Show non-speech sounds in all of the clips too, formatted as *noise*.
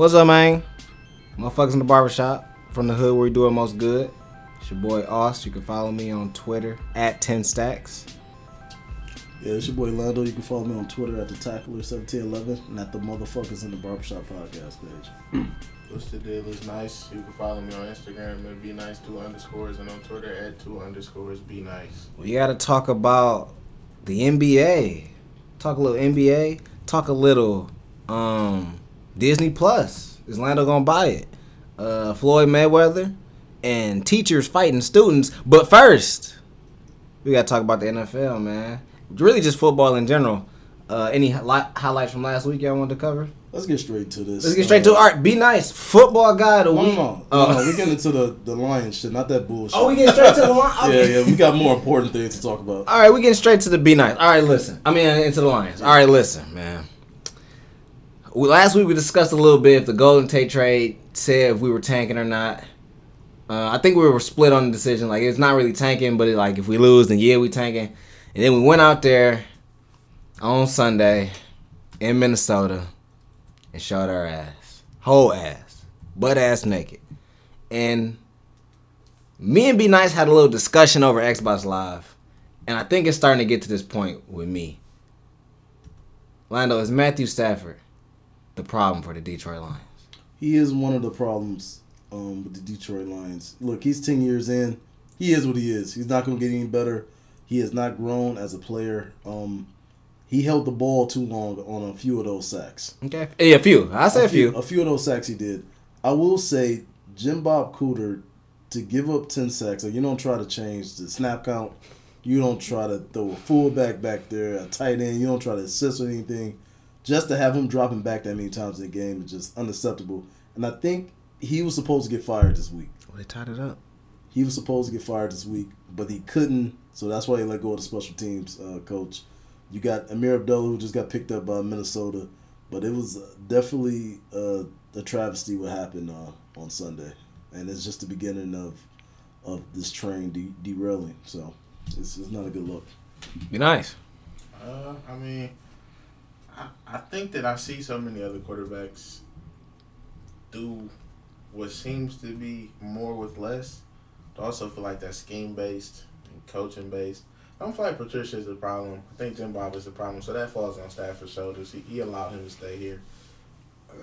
What's up, man? Motherfuckers in the barbershop from the hood where we do it most good. It's your boy Oss. You can follow me on Twitter at 10 stacks. Yeah, it's your boy Lando. You can follow me on Twitter at the Tackler1711 and at the Motherfuckers in the Barbershop podcast page. *clears throat* What's the deal? Is nice. You can follow me on Instagram at be nice two underscores and on Twitter at two underscores be nice. We got to talk about the NBA. Talk a little NBA. Talk a little um, Disney Plus. Is Lando gonna buy it? Uh, Floyd Mayweather and teachers fighting students. But first, we gotta talk about the NFL, man. Really, just football in general. Uh, any hi- highlights from last week y'all wanted to cover? Let's get straight to this. Let's get straight to it. All right. Be nice. Football guy of the No, week. no, no. Oh. no, we getting into the, the Lions shit, not that bullshit. Oh, we get straight to the *laughs* yeah, Okay. yeah, we got more important things to talk about. All right, we getting straight to the be nice. All right, listen. I mean, into the Lions. All right, listen, man. Last week we discussed a little bit if the Golden Tate trade said if we were tanking or not. Uh, I think we were split on the decision. Like it's not really tanking, but it, like if we lose, then yeah, we tanking. And then we went out there on Sunday in Minnesota and showed our ass, whole ass, butt ass naked, and me and Be Nice had a little discussion over Xbox Live, and I think it's starting to get to this point with me. Lando, is Matthew Stafford the problem for the Detroit Lions? He is one of the problems um, with the Detroit Lions. Look, he's 10 years in. He is what he is. He's not going to get any better. He has not grown as a player. Um, he held the ball too long on a few of those sacks. Okay, yeah, a few. I say a few. A few of those sacks he did. I will say, Jim Bob Cooter, to give up 10 sacks, like you don't try to change the snap count. You don't try to throw a fullback back there, a tight end. You don't try to assist or anything. Just to have him dropping back that many times in the game is just unacceptable. And I think he was supposed to get fired this week. Oh, they tied it up. He was supposed to get fired this week, but he couldn't. So that's why he let go of the special teams uh, coach. You got Ameer Abdullah, who just got picked up by Minnesota. But it was uh, definitely uh, a travesty what happened uh, on Sunday. And it's just the beginning of of this train de- derailing. So it's, it's not a good look. Be nice. Uh, I mean, I, think that I see so many other quarterbacks do what seems to be more with less. I also feel like that's scheme based and coaching based. I don't feel like Patricia is the problem. I think Jim Bob is the problem. So that falls on Stafford's shoulders. He, he allowed him to stay here.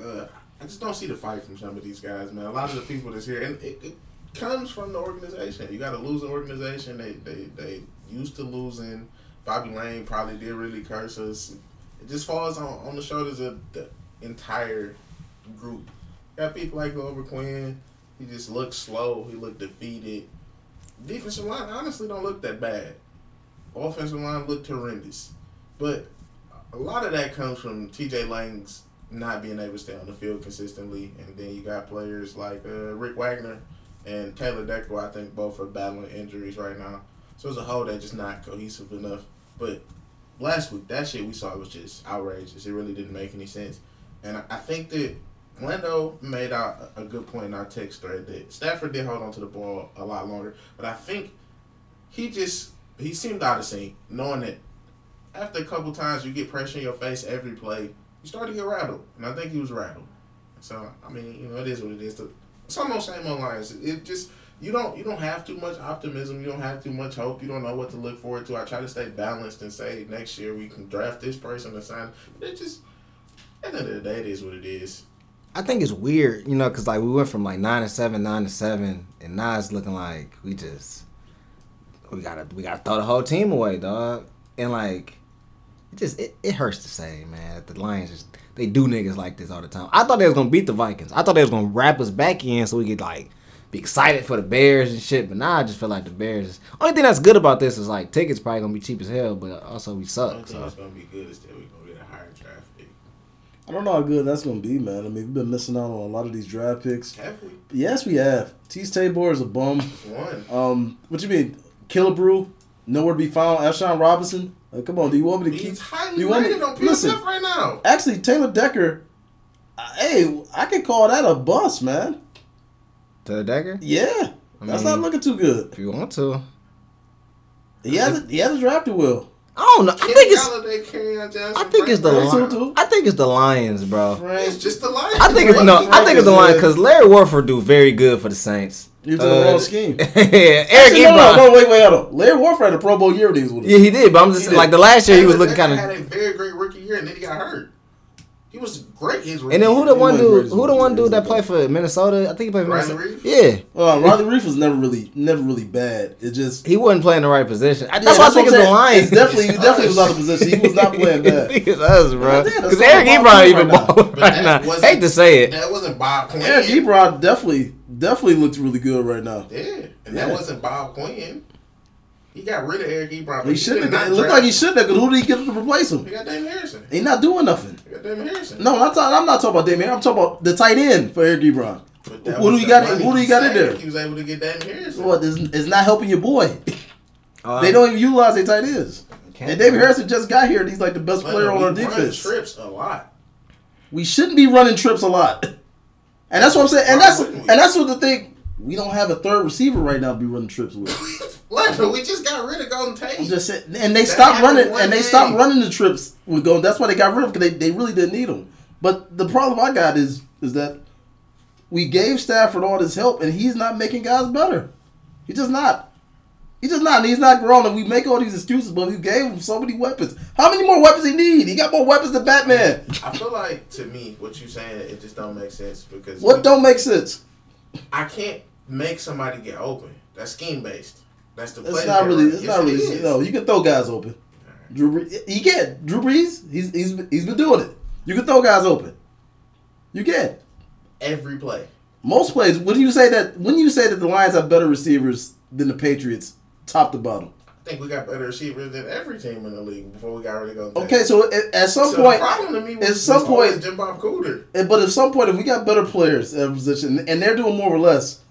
Uh, I just don't see the fight from some of these guys, man. A lot of the people that's here, and it, it comes from the organization. You got to lose losing organization. They they they used to losing. Bobby Layne probably did really curse us. Just falls on, on the shoulders of the entire group. Got people like Glover Quin. He just looked slow. He looked defeated. Defensive line honestly don't look that bad. Offensive line looked horrendous. But a lot of that comes from TJ Lang's not being able to stay on the field consistently. And then you got players like uh, Rick Wagner and Taylor Decker, I think both are battling injuries right now. So as a whole, they're just not cohesive enough. But last week, that shit we saw was just outrageous. It really didn't make any sense. And I- think that Lando made out a good point in our text thread that Stafford did hold on to the ball a lot longer. But I think he just, he seemed out of sync, knowing that after a couple times you get pressure in your face every play, you start to get rattled. And I think he was rattled. So, I mean, you know, it is what it is. Of those same old lines. It just, you don't you don't have too much optimism. You don't have too much hope. You don't know what to look forward to. I try to stay balanced and say next year we can draft this person and sign. But it just at the end of the day, it is what it is. I think it's weird, you know, because like we went from like nine to seven, nine to seven, and now it's looking like we just we gotta we gotta throw the whole team away, dog. And like it just it, it hurts to say, man. The Lions just they do niggas like this all the time. I thought they was gonna beat the Vikings. I thought they was gonna wrap us back in so we could like be excited for the Bears and shit. But now I just feel like the Bears. Only thing that's good about this is like tickets probably gonna be cheap as hell, but also we The only suck. thing So that's gonna be good is that we're gonna get a higher draft pick. I don't know how good that's going to be, man. I mean, we've been missing out on a lot of these draft picks. Have we? Yes, we have. Teez Tabor is a bum. One. Um, what you mean? Killebrew, nowhere to be found. A'Shawn Robinson. Like, come on, do you want me to keep? He's highly you want me- rated on PSF listen. right now. Actually, Taylor Decker. uh, Hey, I could call that a bust, man. To the Decker, Yeah, I that's mean- not looking too good. if you want to. He hasn't. He hasn't drafted well. I don't know. I Kenny think it's. Golladay, Johnson. I think it's the Frank Lions. I think it's the Lions, bro. Frank, It's just the Lions. I think it's no. I think it's the Lions because Larry Warford do very good for the Saints. You're to the uh, wrong scheme. yeah, *laughs* Eric Actually, no, no, no, wait, wait, hold on. Larry Warford had a Pro Bowl year when with us. Yeah, he did, but I'm just He did. like the last year he was looking guy kind had a very great rookie year, and then he got hurt. He was great his. And then who the He one dude? Who the one dude that played for Minnesota? I think he played for Minnesota. Reiff? Yeah, Uh, Riley Reiff was never really, never really bad. It just he wasn't playing the right position. I- Yeah, That's why I think it's the saying. Lions. It's definitely, he It's definitely was out of position. He was not *laughs* playing bad. it's us, bro. Because all Eric Bob Ebron even right now. ball But right now. wasn't- Hate to say it. That wasn't Bob Quinn. Eric Ebron definitely, definitely looks really good right now. Yeah, and Yeah. that wasn't Bob Quinn. He got rid of Eric Ebron. but He should have. did not It looked like he should have. Because who did he get to replace him? He got Damon Harrison. He not doing nothing. He got Damon Harrison. No, I'm, talking, I'm not talking about Damian. I'm talking about the tight end for Eric Ebron. But that Who do you the got? money Who do you got in saved. there? He was able to get Damon Harrison. What? It's, it's not helping your boy. Uh, they don't even utilize their tight ends. And David Harrison just got here, and he's like the best But player on our run defense. trips a lot. We shouldn't be running trips a lot. And that's what I'm saying. And Why that's and that's what the thing. We don't have a third receiver right now to be running trips with. *laughs* What? We just got rid of Golden Tate. I'm just saying, and they That stopped running, and they game. stopped running the trips with going. That's why they got rid of him, because they, they really didn't need him. But the problem I got is is that we gave Stafford all this help, and he's not making guys better. He's just not. He's just not. And he's not grown. And we make all these excuses, but we gave him so many weapons. How many more weapons he need? He got more weapons than Batman. I feel like to me, what you saying, it just don't make sense because What we- don't make sense? I can't make somebody get open. That's scheme based. That's the. It's not really. It's Yes, not really. No, you can throw guys open. Drew Brees, he can. Drew Brees, he's he's he's been doing it. You can throw guys open. You can. Every play. Most plays. When you say that, when you say that the Lions have better receivers than the Patriots, top to bottom. Think we got better receivers than every team in the league before we got rid of Tate. Okay, so at, at some So point, problem to me was, at some point- Jim Bob Cooter. but at some point, if we got better players at a position and they're doing more or less,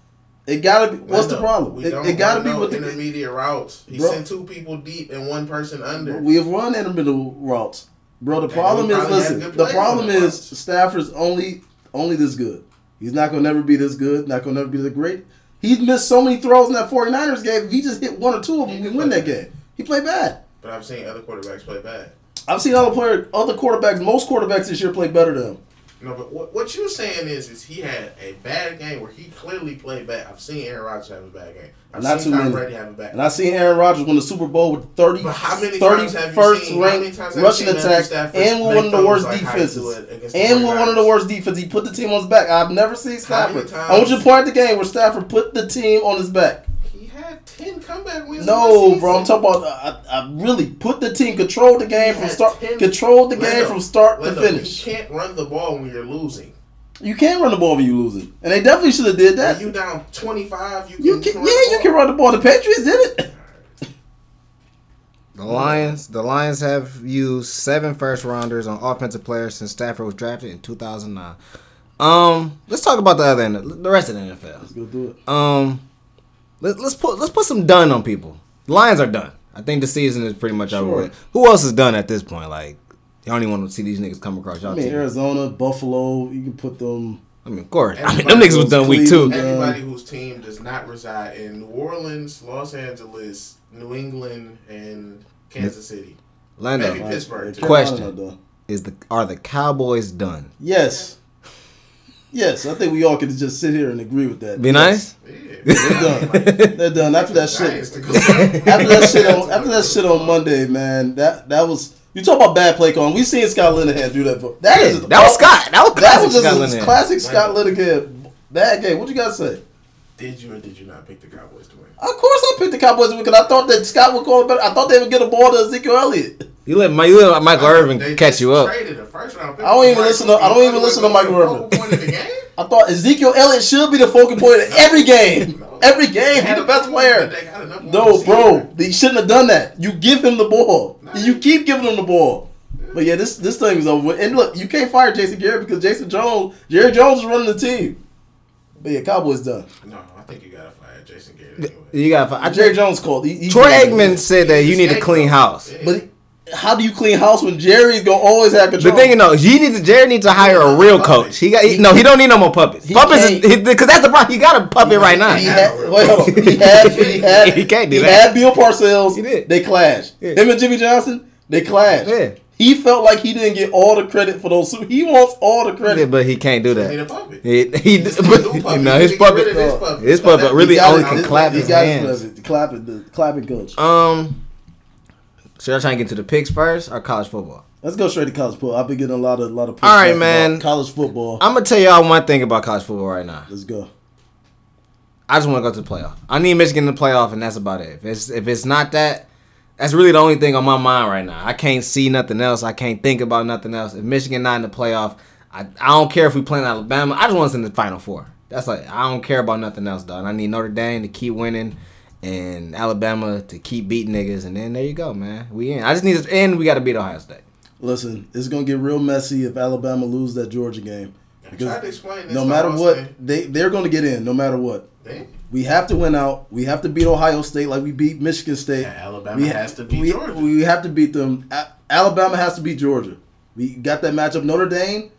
it gotta be. What's the problem? We It, don't it gotta be no with the. intermediate routes. He Bro. sent two people deep and one person under. We have run intermittent routes, bro. The problem is, listen. The problem is. Stafford's only only this good. He's not gonna never be this good. Not gonna never be the great. He's missed so many throws in that 49ers game. If he just hit one or two of them, we win that game. He played bad. But I've seen other quarterbacks play bad. I've seen other player, other quarterbacks. Most quarterbacks this year play better than him. No, but what, what you're saying is, is he had a bad game where he clearly played bad. I've seen Aaron Rodgers have a bad game. I've Not seen too Tom. Brady have a bad Game. And I seen Aaron Rodgers win the Super Bowl with 30, But how many 30 times have first seen- ranked rushing seen Matthew attack, and we're one of the worst like how he do defenses. it against the And we're one of the worst defenses. He put the team on his back. I've never seen Stafford. I want you to point at the game where Stafford put the team on his back. He had ten comeback wins. No, in bro, I'm talking about. I, I really put the team, controlled the game He from start, 10 controlled the game from start to finish. You can't run the ball when you're losing. You can't run the ball when you're losing, and they definitely should have did When that. you down 25, you can, You can, run yeah, the you ball. can run the ball. The Patriots did it. The Lions, the Lions have used seven first rounders on offensive players since Stafford was drafted in 2009. Um, let's talk about the other end, the rest of the NFL. Let's go do it. Um, let, let's put let's put some done on people. The Lions are done. I think the season is pretty much over Sure. with. Who else is done at this point? Like, you don't even want to see these niggas come across y'all I mean, team. Arizona, Buffalo. You can put them. I mean, of course. I mean, them niggas was done week two. Cleveland. Everybody uh, whose team does not reside in New Orleans, Los Angeles, New England, and Kansas City. Lando, Maybe Pittsburgh, too. Carolina Question. not is the are the Cowboys done? Yes. Yes, I think we all could just sit here and agree with that. Be Yes. nice. Yeah. They're done. They're done after that shit. After that shit on after that shit on Monday, man. That that was you talk about bad play calling. We seen Scott Linehan do that. For, that is that was Scott. That was That classic was just Scott a Linehan. classic Scott Linehan bad game. What you got to say? Did you or did you not pick the Cowboys to win? Of course, I picked the Cowboys to win because I thought that Scott would call it better. I thought they would get a ball to Ezekiel Elliott. You let my you let Michael Irvin catch you up. First round I don't even listen to- I don't even listen to Michael Focal Irvin. point of the game? *laughs* I thought Ezekiel Elliott should be the focal point of every game. No. Every game, They he's the best number one, player. got a number No, bro, they shouldn't have done that. You give him the ball. Nah. You keep giving him the ball. But yeah, this this thing is over with. And look, you can't fire Jason Garrett because Jason Jones, Jerry Jones is running the team. But yeah, Cowboys done. No, I think you gotta fire Jason Garrett anyway. You got. I Jerry think Jones called. He, he Troy did. Aikman said that you need to clean house. Yeah. But how do you clean house when Jerry's gonna always have control? The thing, you know, he needs to. Jared needs to hire a real coach. He got he, no. He don't need no more puppets. He Puppets, because that's the problem. He got a puppet right now. He had, wait, hold on. He had, he *laughs* had, He can't do he that. had Bill Parcells. He did. They clashed. Yeah. Him and Jimmy Johnson. They clashed. Yeah. He felt like he didn't get all the credit for those. He wants all the Yeah, credit. but he can't do He need that. a puppet. He, he, He's *laughs* but, a puppet. no, He his need to get puppet, his uh, puppet. his puppet really He only it. can clap his got hands. The clapping, the clapping coach. Um, should I try and get to the picks first or college football? Let's go straight to college football. I've been getting a lot of lot of. All right, man. College football. I'm gonna tell y'all one thing about college football right now. Let's go. I just want to go to the playoff. I need Michigan in the playoff, and that's about it. If it's if it's not that, that's really the only thing on my mind right now. I can't see nothing else. I can't think about nothing else. If Michigan not in the playoff, I, I don't care if we play in Alabama. I just want us in the Final Four. That's like I don't care about nothing else, dog. I need Notre Dame to keep winning, and Alabama to keep beating niggas, and then there you go, man. We in. I just need to, and we got to beat Ohio State. Listen, it's gonna get real messy if Alabama lose that Georgia game. I tried to explain this no matter what, they they're gonna get in. No matter what, We have to win out. We have to beat Ohio State like we beat Michigan State. Yeah, Alabama we has to beat we, Georgia. We have to beat them. A- Alabama has to beat Georgia. We got that matchup. Notre Dame,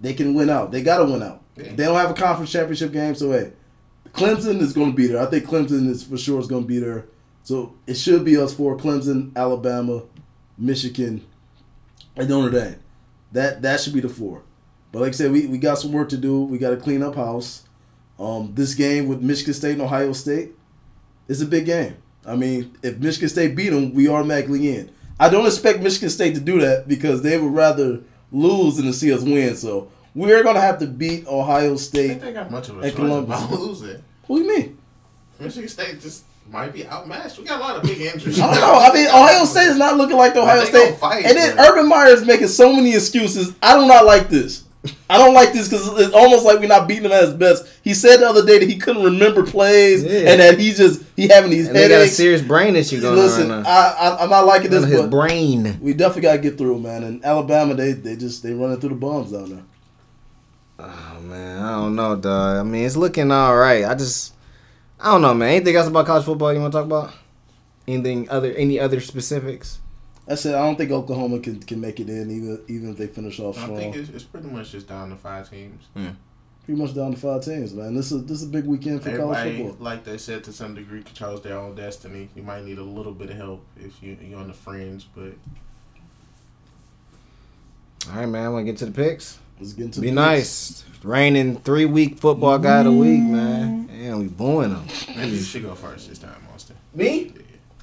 they can win out. They gotta win out. Yeah. They don't have a conference championship game, so hey, Clemson is going to be there. I think Clemson is for sure is going to be there. So it should be us for Clemson, Alabama, Michigan, and Notre Dame. That that should be the four. But like I said, we, we got some work to do. We got to clean up house. Um, this game with Michigan State and Ohio State is a big game. I mean, if Michigan State beat them, we automatically in. I don't expect Michigan State to do that because they would rather lose than to see us win. So we're gonna have to beat Ohio State. I State. think they got much of a Columbus. about losing. What do you mean? Michigan State just might be outmatched. We got a lot of big injuries. I don't know. I mean, Ohio State is not looking like the Ohio State. fight, and then Urban Meyer is making so many excuses. I do not like this. I don't like this because it's almost like we're not beating him at his best. He said the other day that he couldn't remember plays Yeah. and that he's just he having these And they got a serious brain issue going Listen, on right. I, I, I'm not liking this, his but brain. we definitely got to get through, man. And Alabama, they they just they running through the bombs down there. Oh man, I don't know, dog. I mean, it's looking all right. I just, I don't know, man. Anything else about college football you want to talk about? Anything other? Any other specifics? I said I don't think Oklahoma can, can make it in even even if they finish off strong. I strong. think it's, it's pretty much just down to five teams. Yeah. Pretty much down to five teams, man. This is this is a big weekend for college Everybody, football. like they said, to some degree, controls their own destiny. You might need a little bit of help if you, you're on the fringe, but All right, man. I want to get to the picks. Let's get into Be the nice. Reigning three week football guy of the week, man. Mm-hmm. And we booing them. maybe you should go first this time, Austin. Me?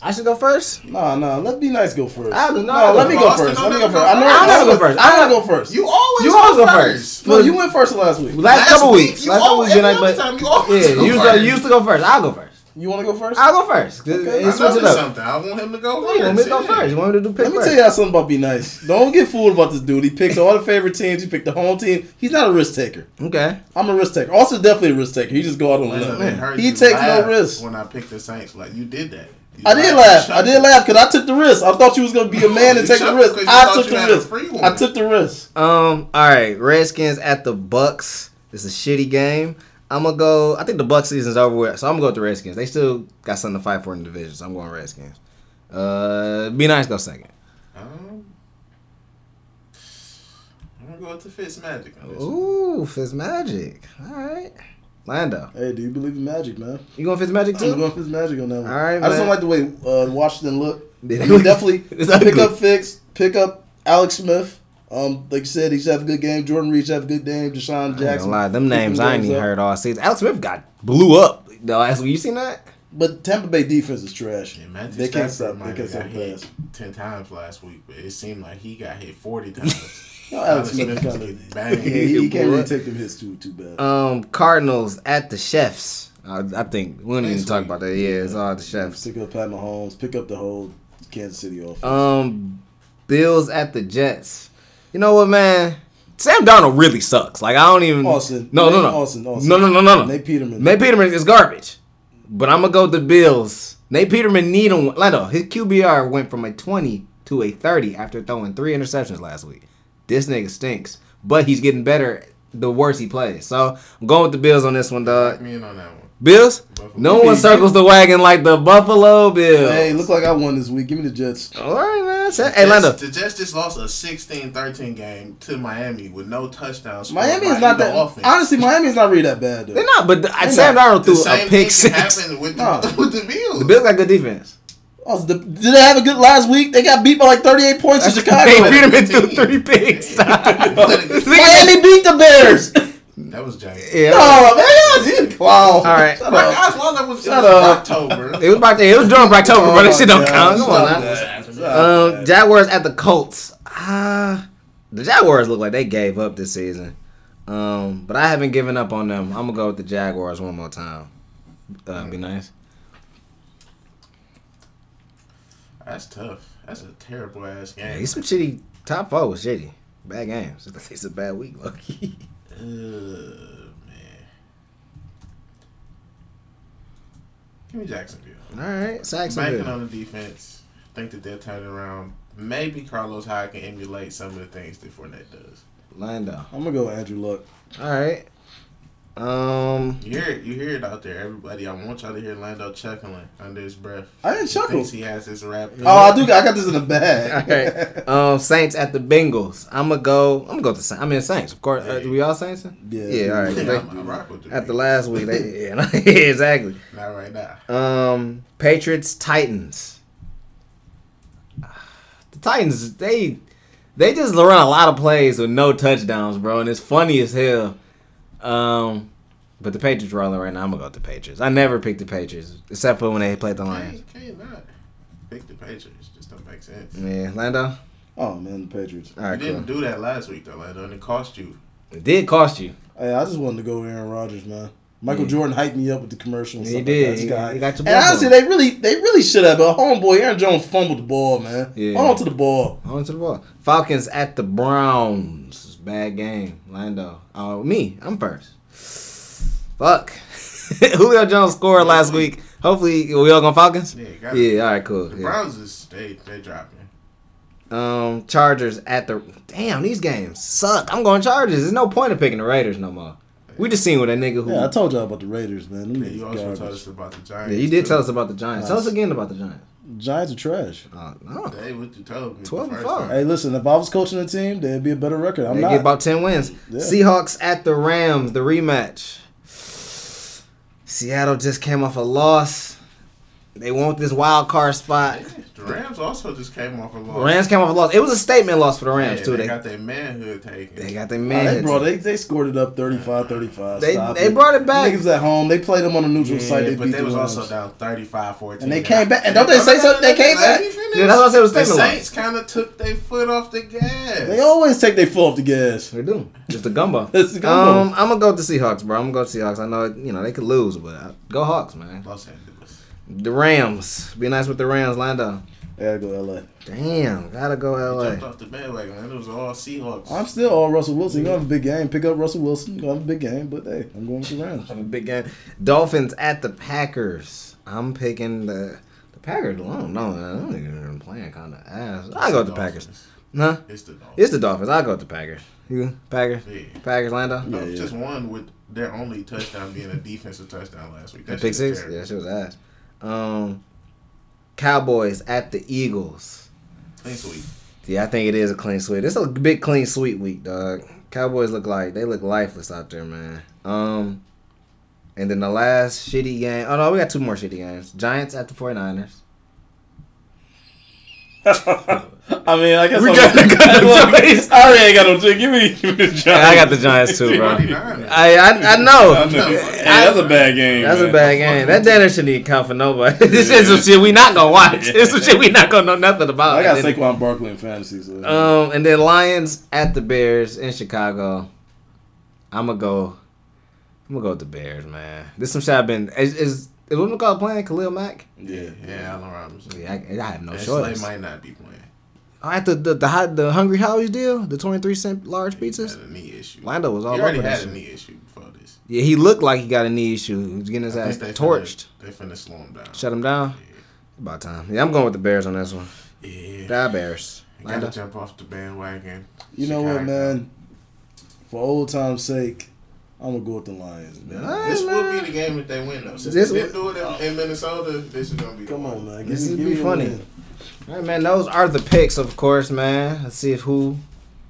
I should go first. Nah, nah. Let Be Nice go first. I'll go- no, no, let me go first. Let me go first. I go know. first. I I'll know go first. I I'll- want to go first. You always You go always go first. no, you went first last week. Last, Last couple week, weeks. Last couple weeks, you know, every but time you yeah, go you used, first. to, you used to go first. I'll go first. You want to go first? I'll go first. Okay. It's I switch it noticed up. something. I want him to go first. You want me to go first? You want me to do pick Let me first? tell y'all something about Be Nice. Don't get fooled about this dude. He picks all the favorite teams. He picked the home team. He's not a risk taker. Okay. I'm a risk taker. Also, definitely a risk taker. He just go out on a limb. He takes no laugh risk. When I picked the Saints, like you did that. You I did laugh. I did laugh because I took the risk. I thought you was gonna be a *laughs* man and take the chuckled risk. 'cause you I took the risk. I took the risk. Um. All right. Redskins at the Bucks. It's a shitty game. I'm gonna go. I think the Bucks season's over with, so I'm gonna go with the Redskins. They still got something to fight for in the division, so I'm going Redskins. Uh, be nice. Go second. Um, I'm gonna go with the Fitz Magic Ooh, this. Magic. All right. Lando, Hey, do you believe in magic, man? you going Fitzmagic I'm too? going for magic on that one. All right, I just don't like the way uh, Washington look. Yeah, I mean, definitely *laughs* it's pick ugly. up Fix, pick up Alex Smith. Um, like you said, he should have a good game. Jordan Reed have a good game. DeSean Jackson. gonna lie, them names I ain't even heard all season. Alex Smith got blew up the last week. You seen that? But Tampa Bay defense is trash. Yeah, Matthew They can't stop. might They have can't got stop hit ten times last week, but it seemed like he got hit forty times. *laughs* No, Alex Alex Smith Smith kind was of. banged. He, he can't really take them hits too too bad. Um, Cardinals at the Chefs. I, I think we don't even Next talk about that. Yeah, it's all the Chefs. Pick up Pat Mahomes. Pick up the whole Kansas City offense. Um, Bills at the Jets. You know what, man? Sam Darnold really sucks. Like I don't even. Austin. No, no, Nate no. Austin, Austin. No, no, no, no, no. Nate Peterman. Nate Peterman is garbage. But I'm gonna go with the Bills. Nate Peterman need him. Lando, his QBR went from a 20 to a 30 after throwing three interceptions last week. This nigga stinks. But he's getting better the worse he plays. So I'm going with the Bills on this one, dog. Me in on that one. Bills? Buffalo. No one circles the wagon like the Buffalo Bills. Hey, look like I won this week. Give me the Jets. All right, man. Say- Hey, Lando. The Jets just lost a 16-13 game to Miami with no touchdowns. Miami is not that. offense. Honestly, Miami is not really that bad though. They're not, but the, They're Sam not. Darnold threw a pick six. happen with Nah. the, *laughs* with the Bills. The Bills got good defense. Oh, the, did they have a good last week? They got beat by like 38 points in Chicago. They beat him in through three picks. *laughs* *laughs* Miami beat the Bears. That was James. yeah. Oh man, you clown. All right. Shut My up. gosh, well, that was, it Shut was up. October. It was about it was during October, but that shit don't Oh, count. Come on, stop that. Stop Um. Jaguars at the Colts. Ah, the Jaguars look like they gave up this season. Um, but I haven't given up on them. I'm gonna go with the Jaguars one more time. Uh, be nice. That's tough. That's a terrible ass Yeah, game. he's some shitty. Top four was shitty. Bad games. *laughs* It's a bad week, Lucky. Uh, man. Give me Jacksonville. All right, Banking on the defense. Think that they'll turn it around. Maybe Carlos Hyde can emulate some of the things that Fournette does. Lando. I'm gonna go with Andrew Luck. All right. Um. You hear it. You hear it out there, everybody. I want y'all to hear Lando chuckling under his breath. I didn't chuckle. Thinks he has this rap. Oh, I do. I got this in the bag. *laughs* right. Um. Saints at the Bengals. I'm gonna go. I'm gonna go with the Saints. I mean Saints, of course. Uh, we all Saints. Yeah. Yeah. All right. Yeah, They- I'm, I'm rock with the At the last week, they, *laughs* *laughs* yeah, exactly. Not right now. Um, Patriots, Titans. The Titans, they they just run a lot of plays with no touchdowns, bro, and it's funny as hell. Um, but the Patriots rolling right now. I'm gonna go with the Patriots. I never picked the Patriots except for when they played the Lions. Can't, can't not pick the Patriots. Just don't make sense. Yeah, Lando. Oh man, the Patriots. All You right, didn't cool. do that last week though, Lando, and it cost you. It did cost you. Hey, I just wanted to go Aaron Rodgers, man. Michael Yeah. Jordan hyped me up with the commercial. And He stuff did. Like that. He got- he got your and honestly, they really, they really should have. But homeboy, Aaron Jones fumbled the ball, man. Yeah. Hold on to the ball. On to the ball. Falcons at the Browns. Bad game. Lando. Oh, me. I'm first. Fuck. *laughs* Julio Jones scored last week. Hopefully, we all going Falcons? Yeah, got Yeah, all right, cool. The Yeah. Browns is they they dropping. Um, Chargers at the. Damn, these games suck. I'm going Chargers. There's no point in picking the Raiders no more. We just seen with that nigga who. Yeah, I told y'all about the Raiders, man. Yeah, you niggas also told us about the Giants. Yeah, you did too. tell us about the Giants. Tell us again about the Giants. Giants are trash. Oh, no. Hey, what you told me? 12 the and first four. Hey, listen, if I was coaching the team, there'd be a better record. I'm They not. get about 10 wins. Yeah. Seahawks at the Rams, the rematch. Seattle just came off a loss. They want this wild card spot. The Rams also just came off a loss. Rams came off a loss. It was a statement loss for the Rams, Yeah, too. They, They, got their manhood taken. they got their Oh, man. they, bro, they, they scored it up 35 35. They- Stop they brought it back. Niggas at home. They played them on a neutral yeah, site. They but beat they the was Rams. also down 35-14. And they came back- and don't they say something? They came back? Yeah, that's what I said was The statement loss. Saints kind of took their foot off the gas. They always take their foot off the gas. They do. *laughs* It's the gumbo. It's the gumbo. Um, I'm gonna go with the Seahawks, bro. I'm gonna go with the Seahawks. I know you know they could lose, but I, go Hawks, man. Los Angeles. The Rams. Be nice with the Rams, Lando. I gotta go LA. Damn, gotta go They jumped LA. off the bandwagon, man. It was all Seahawks. I'm still all Russell Wilson. You're gonna have a big game. Pick up Russell Wilson. You're gonna have a big game. But hey, I'm going with the Rams. Have a big game. Dolphins at the Packers. I'm picking the the Packers. I don't know. I don't think they're playing kind of ass. I go with the Packers. Huh? It's the Dolphins. It's the Dolphins. I go with the Packers. You Packers? Yeah. Packers, Lando. Yeah, No, yeah. Just one with their only touchdown being a defensive touchdown last week. The That pick six. terrible. Yeah, she was ass. Um, Cowboys at the Eagles. Clean sweep. Yeah, I think it is a clean sweep. It's a big clean sweep week, dog. Cowboys look like they look lifeless out there, man. Um, and then the last shitty game. Oh no, we got two more shitty games. Giants at the 49ers. I mean, I guess We I'm got- gonna- got the *laughs* Giants. I already ain't got no chick. Give me, give me the Giants. I got the Giants too, bro. I I, I know. I know. Hey, that's a bad game. That's a man. bad game. That dinner shouldn't even count for nobody. *laughs* this is some shit we not gonna watch. It's some shit we not gonna know nothing about. I got And Saquon Barkley in fantasy. So. Um, and then Lions at the Bears in Chicago. I'm gonna go. I'm gonna go with the Bears, man. This some shit I've been. Is is, is what call playing Khalil Mack? yeah, Yeah, Allen Robinson. Yeah, I, I have no and choice. Slay might not be playing. I at the the the, hot, the Hungry Howie's deal, the 23 cent large He pizzas. had a knee issue. Lando was all he already over that had a knee issue before this. Yeah, he looked like he got a knee issue. He was getting his I ass they torched. Finna, they finna slow him down. Shut him down. About time. Yeah, I'm going with the Bears on this one. Yeah. The Bears. You gotta jump off the bandwagon. You know what, man? For old time's sake, I'm gonna go with the Lions, man. Alright, This man. will be the game that they win, though. Since This they didn't do will- it in, in Minnesota, this is gonna be. Come one. on, man. This me, would give be funny. win. All right, man. Those are the picks, of course, man. Let's see if who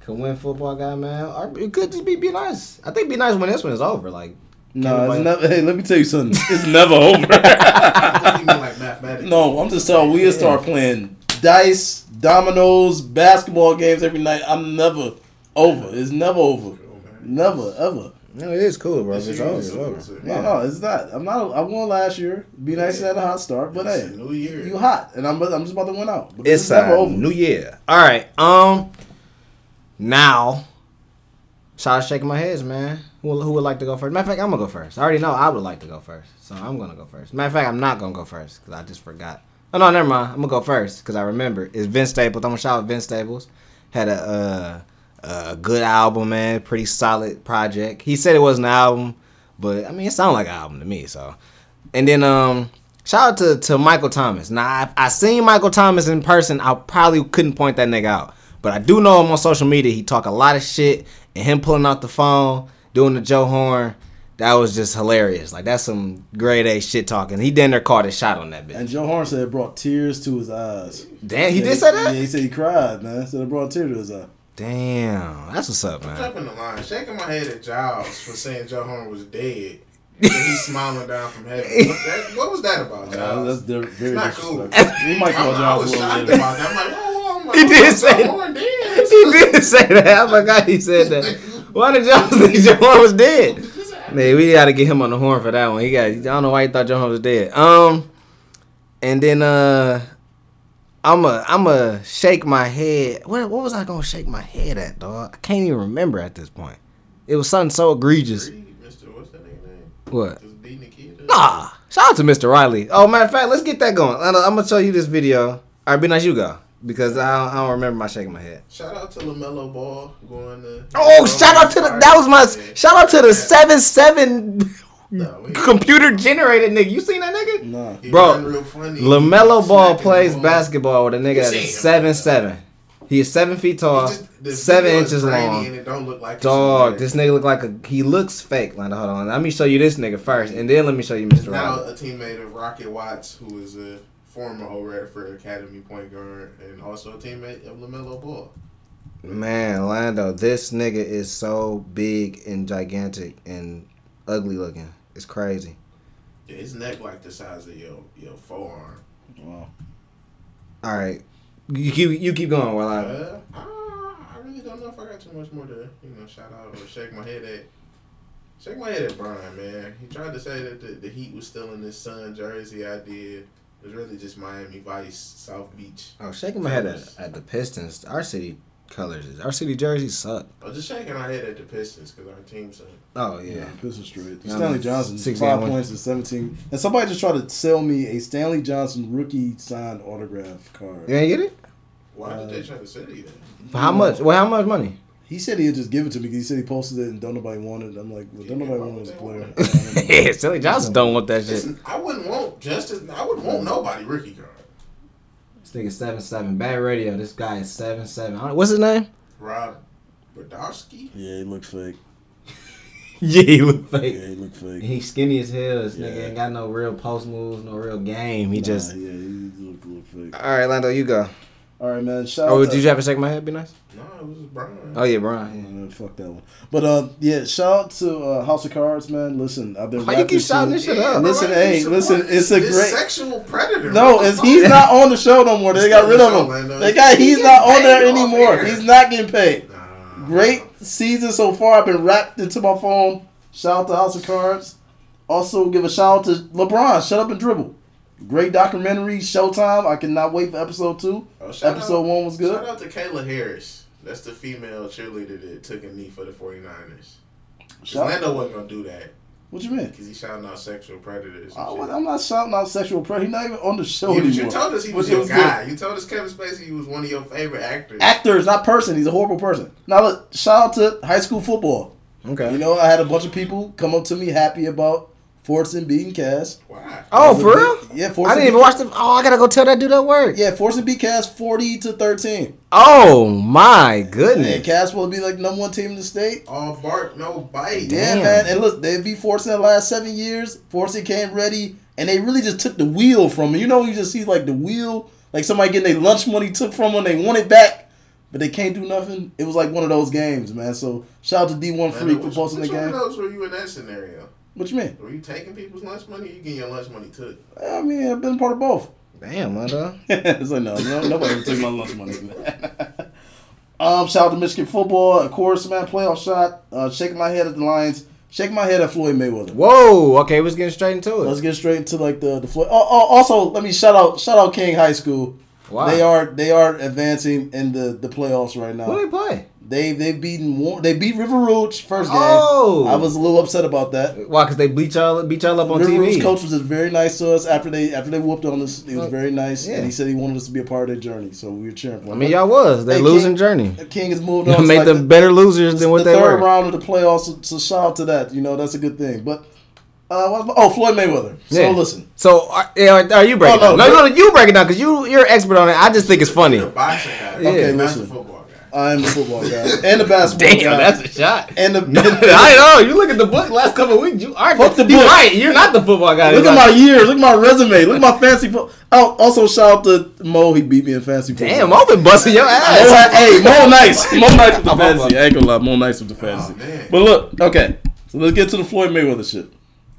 can win football guy, man. Or it could just be be nice. I think be nice when this one is over. Like, No, Can't it's never. Hey, let me tell you something. *laughs* It's never over. *laughs* I mean like. No, I'm just telling. We start playing dice, dominoes, basketball games every night. I'm never over. It's never over. Never ever. No, it is cool, bro. This It's year over. It's over. was it- No, no, it's not. I'm not. I won last year. Be nice to have a hot start, but It's hey, a new year. you hot, and I'm. I'm just about to win out. But It's never a over. new year. All right. Um. Now, shout out shaking my heads, man. Who, who would like to go first? Matter of fact, I'm gonna go first. I already know I would like to go first, so I'm gonna go first. Matter of fact, I'm not gonna go first because I just forgot. Oh no, never mind. I'm gonna go first because I remember. It's Vince Staples. I'm gonna shout out Vince Staples. Had a uh, a good album, man. Pretty solid project. He said it wasn't an album, but I mean, it sounded like an album to me. So, and then um, shout out to to Michael Thomas. Now I, I seen Michael Thomas in person. I probably couldn't point that nigga out, but I do know him on social media. He talk a lot of shit, and him pulling out the phone, doing the Joe Horn. That was just hilarious. Like that's some grade A shit talking. He then there caught a shot on that bitch. And Joe Horn said it brought tears to his eyes. Damn, he Yeah, did say that. Yeah, he said he cried, man. Said it brought tears to his eye. Damn, that's what's up, man. Jumping the line, shaking my head at Giles for saying Joe Horn was dead. *laughs* and he's smiling down from heaven. What, that, what was that about, Yeah, Giles? that's di- very not cool. disrespectful. He might call I, I was a little shocked later. about that. I'm like, oh, whoa, I'm like, *laughs* He did say Joe that. Horn dead. *laughs* He did say that. I forgot he said that. Why did y'all think Joe Horn was dead? Man, we gotta get him on the horn for that one. He got. I don't know why he thought Joe Horn was dead. Um, and then uh, I'm a I'm a shake my head. What what was I gonna shake my head at, dog? I can't even remember at this point. It was something so egregious. Mr. What's that nigga name? What? Just beating the kid. Nah. Shout out to Mr. Riley. Oh, matter of fact, let's get that going. I'm I'm gonna show you this video. All right, be nice, you go because I don't, I don't remember my shaking my head. Shout out to Lamelo Ball going to. Oh, shout out to the that was my shout out to the seven seven No, mm. *laughs* computer generated nigga. You seen that nigga? Nah. he Bro, real funny. Lamelo Ball plays ball. basketball with a nigga You that seen is him, seven man. seven. He is seven feet tall, just- seven inches long. And it don't look like it's Dog, there. this nigga look like a he looks fake. Like, hold on, let me show you this nigga first, and then let me show you Mr. Now Riley. a teammate of Rocket Watts, who is a former Old Redford Academy point guard, and also a teammate of Lamelo Ball. Man, Lando, this nigga is so big and gigantic and ugly looking. It's crazy. Yeah, his neck like the size of your your forearm. Wow. All right, you keep you keep going while I. Uh, I, I really don't know if I got too much more to you know shout out or shake my head at. Shake my head at Brian, man. He tried to say that the, the Heat was still in his son jersey. I did. It was really just Miami Vice, South Beach. Oh, shaking my head at, at the Pistons. Our city colors, is our city jerseys suck. I was just shaking our head at the Pistons because our team sucked. Oh Yeah, yeah. Pistons straight. Yeah, Stanley I'm Johnson, six five points and seventeen. And somebody just tried to sell me a Stanley Johnson rookie signed autograph card. You ain't get it? Why did Uh, they try to say that? For how much? Well, how much money? He said he'd just give it to me because he said he posted it and don't nobody want it. I'm like, well, don't nobody why want it would as a they player. want *laughs* I yeah, Silly Johnson don't want that shit. Listen, I wouldn't want Justice. I wouldn't want nobody rookie card. This nigga seven seven. Bad radio. This guy is seven seven. I don't- What's his name? Rob Brodowski. Yeah, he looks fake. *laughs* Yeah, he look Yeah, fake. he looked fake. He skinny as hell. This nigga ain't got no real post moves, no real game. He Nah, just. yeah, he looked, looked fake. All right, Lando, you go. All right, man. Shout Oh, out did to, you have to shake my head? Be nice. No, it was Brian. Oh yeah, Brian. Uh, fuck that one. But uh, yeah, shout out to uh, House of Cards, man. Listen, I've been. Why you keep shouting this shit up? Listen, bro, hey, listen, it's a this great- sexual predator. No, it's, he's not on the show no more. They got rid of him. on the show, That though. guy, He he's not on there anymore. air. He's not getting paid. Nah. Great season so far. I've been wrapped into my phone. Shout out to House of Cards. Also, give a shout out to LeBron. Shut up and dribble. Great documentary, Showtime. I cannot wait for episode two. Oh, Episode out- one was good. Shout out to Kayla Harris. That's the female cheerleader that took a knee for the 49ers. Shout- Orlando wasn't going to do that What you mean? because he's shouting out sexual predators. and I, am not shouting out sexual predator. He's not even on the show You, anymore. you told us he was it your was guy. You told us Kevin Spacey was one of your favorite actors. Actors, not person. He's a horrible person. Now look, shout out to high school football. Okay. You know, I had a bunch of people come up to me happy about Fortson beating Cass. Why? oh, for real? Yeah, Fortson. I didn't even watch the. Oh, I gotta go tell that dude that work. Yeah, Fortson beat Cass forty to thirteen. Oh my goodness! And goodness. Cass will be like number one team in the state. Oh, All bark, no bite. Yeah, Damn. man. And look, they beat Fortson the last seven years. Fortson came ready, and they really just took the wheel from him. You know, you just see like the wheel, like somebody getting their lunch money took from them. They want it back, but they can't do nothing. It was like one of those games, man. So shout out to D one Man, Freak for which, posting the which one of game. those were you in that scenario? What you mean? Were you taking people's lunch money or you getting your lunch money too? I mean, I've been part of both. Damn, mother. it's like no, no nobody ever took my lunch money. Man. *laughs* um, shout out to Michigan football, of course, man. Playoff shot. Uh, shaking my head at the Lions. Shaking my head at Floyd Mayweather. Whoa. Okay, we're getting straight into it. Let's get straight into like the the Floyd. Oh, oh, also, let me shout out shout out King High School. Wow. They are they are advancing in the the playoffs right now. Who they play? They they beaten War- they beat River Rouge first game. Oh. I was a little upset about that. Why? Because they beat y'all, beat y'all up on River TV. Rouge coach was just very nice to us after they after they whooped on us. He was very nice, yeah. and he said he wanted us to be a part of their journey. So we were cheering for I mean, y'all was. They Hey, losing King- journey. King has moved on. *laughs* made like them the, better losers than what the they third were. round of the playoffs. So shout out to that. You know that's a good thing. But uh, oh Floyd Mayweather. So Yeah. listen, So are, are you breaking Oh, down? no, No, no, you break it down because you you're an expert on it. I just think it's funny. You're a boxing guy. Yeah. Okay, not listen. football guy. I am a football guy and a basketball Damn, guy. that's a shot. and the *laughs* I know. You look at the book last couple of weeks. You are. Fuck the You're book. right. You're not the football guy. Look It's at my years. Look at my resume. Look at my fancy. Fo- oh, also shout out to Mo. He beat me in fancy football. Damn, I've been busting your ass. had- hey, Mo *laughs* nice. Mo nice with the I'm fantasy. I ain't gonna lie. Mo nice with the fantasy. Oh, but look, okay. So let's get to the Floyd Mayweather shit.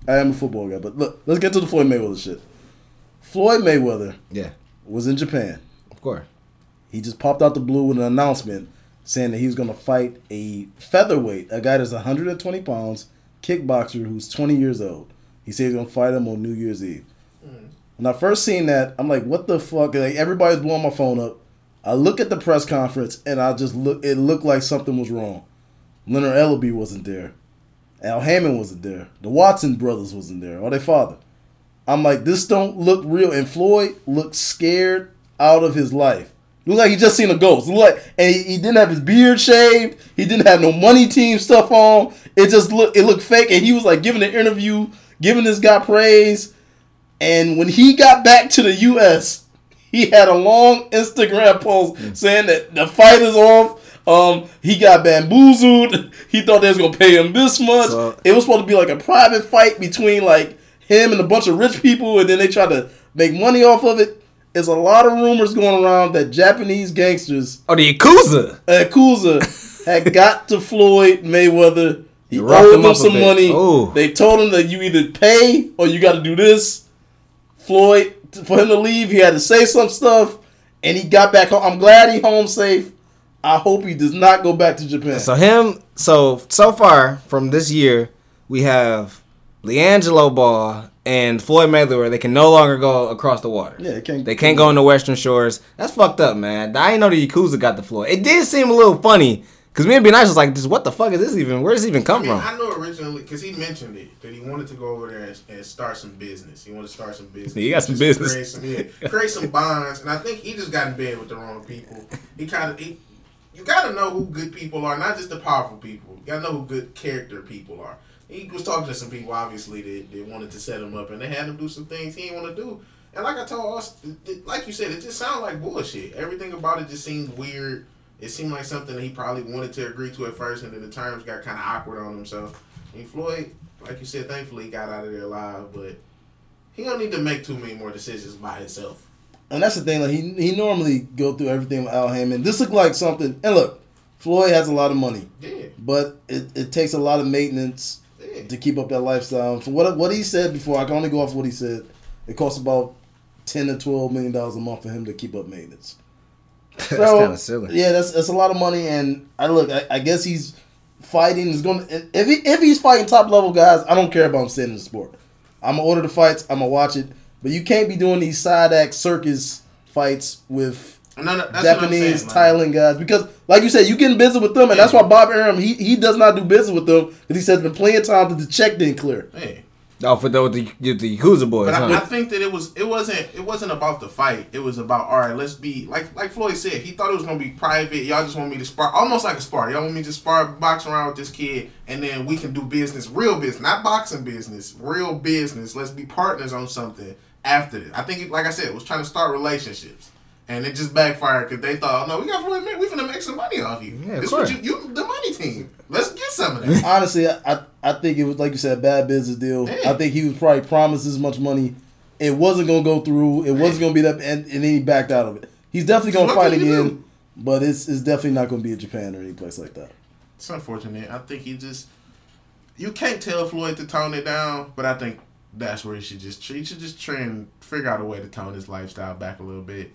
I am a football guy, but look, let's get to the Floyd Mayweather shit. Floyd Mayweather Yeah, was in Japan. of course. He just popped out the blue with an announcement saying that he was going to fight a featherweight, a guy that's 120 pounds, kickboxer who's 20 years old. He said he's going to fight him on New Year's Eve. Mm. When I first seen that, I'm like, what the fuck? Like everybody's blowing my phone up. I look at the press conference and I just look. It looked like something was wrong. Leonard Ellerbe wasn't there. Al Haymon wasn't there. The Watson brothers wasn't there, or their father. I'm like, this don't look real. And Floyd looked scared out of his life. Looked like he just seen a ghost. Looked like, and he, he didn't have his beard shaved. He didn't have no money team stuff on. It just looked, it looked fake. And he was like giving an interview, giving this guy praise. And when he got back to the U.S., he had a long Instagram post mm. saying that the fight is off. Um, he got bamboozled. *laughs* He thought they was gonna pay him this much. So- it was supposed to be like a private fight between like him and a bunch of rich people, and then they tried to make money off of it. There's a lot of rumors going around that Japanese gangsters Oh, the Yakuza. at Yakuza *laughs* had got to Floyd Mayweather. He You owed him them up some money. Ooh. They told him that you either pay or you got to do this. Floyd, for him to leave, he had to say some stuff, and he got back home. I'm glad he home safe. I hope he does not go back to Japan. So him. So so far from this year, we have LiAngelo Ball and Floyd Mayweather. They can no longer go across the water. yeah, it can't, They can't go on the Western Shores. That's fucked up, man. I didn't know the Yakuza got the Floyd. It did seem a little funny because me and Be Nice was like, "Just what the fuck is this even? Where does this even I come mean, from?" I know originally because he mentioned it that he wanted to go over there and, and start some business. He wanted to start some business. He got some business. Create some, yeah, create some bonds, and I think he just got in bed with the wrong people. He kind of he, you got to know who good people are, not just the powerful people. You got to know who good character people are. He was talking to some people, obviously, that, that wanted to set him up, and they had him do some things he didn't want to do. And like I told us, like you said, it just sounded like bullshit. Everything about it just seemed weird. It seemed like something he probably wanted to agree to at first, and then the terms got kind of awkward on him. himself. And Floyd, like you said, thankfully got out of there alive, but he don't need to make too many more decisions by himself. And that's the thing. Like he he normally go through everything with Al Haymon. This looked like something. And look, Floyd has a lot of money, Yeah, but it, it takes a lot of maintenance yeah. to keep up that lifestyle. From what what he said before, I can only go off what he said. It costs about ten to twelve million dollars a month for him to keep up maintenance. *laughs* That's So, kind of silly. Yeah, that's that's a lot of money. And I look, I, I guess he's fighting is going. to If he if he's fighting top level guys, I don't care about him staying in the sport. I'm gonna order the fights. I'm gonna watch it. But you can't be doing these side act circus fights with No, no, that's Japanese, saying, like- Thailand guys because, like you said, you getting busy with them, and that's why Bob Arum he, he does not do business with them because he says been plenty of times that the check didn't clear. Yeah. Oh, for the the, the Yakuza boys. But huh? I, I think that it was it wasn't it wasn't about the fight. It was about all right. Let's be like like Floyd said. He thought it was gonna be private. Y'all just want me to spar, almost like a spar. Y'all want me to spar, box around with this kid, and then we can do business, real business, not boxing business, real business. Let's be partners on something after this. I think, it, like I said, was trying to start relationships. And it just backfired because they thought, no, we got Floyd May- we finna make some money off you. Yeah, of this what you, you the money team. Let's get some of that. *laughs* Honestly, I, I think it was like you said, a bad business deal. Yeah. I think he was probably promised as much money. It wasn't gonna go through. It wasn't gonna be that, and, and then he backed out of it. He's definitely gonna What fight again, do? but it's it's definitely not gonna be in Japan or any place like that. It's unfortunate. I think he just you can't tell Floyd to tone it down, but I think that's where he should just he should just try and figure out a way to tone his lifestyle back a little bit.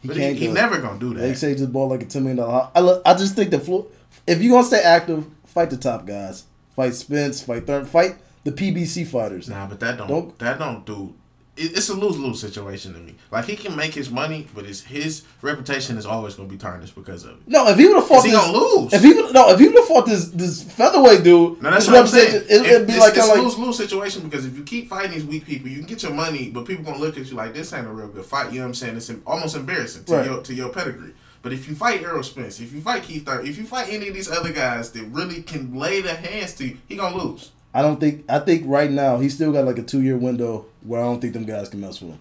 He But can't he, he never gonna do that. They say just bought like a ten million dollar. I look, I just think the floor. If you gonna stay active, fight the top guys. Fight Spence. Fight third. Fight the PBC fighters. Nah, but that don't, Don't- that don't do. It, it's a lose lose situation to me. Like he can make his money, but his his reputation is always gonna be tarnished because of it. No, if he would have fought, he this, gonna lose? If he would, no, if he would have fought this this featherweight dude, No, that's what I'm saying. It, would be it's, like it's a lose lose situation because if you keep fighting these weak people, you can get your money, but people gonna look at you like this ain't a real good fight. You know what I'm saying? It's almost embarrassing to Right. your to your pedigree. But if you fight Errol Spence, if you fight Keith Thurman, if you fight any of these other guys that really can lay their hands to you, he gonna lose. I don't think. I think right now he's still got like a two year window where I don't think them guys can mess with him.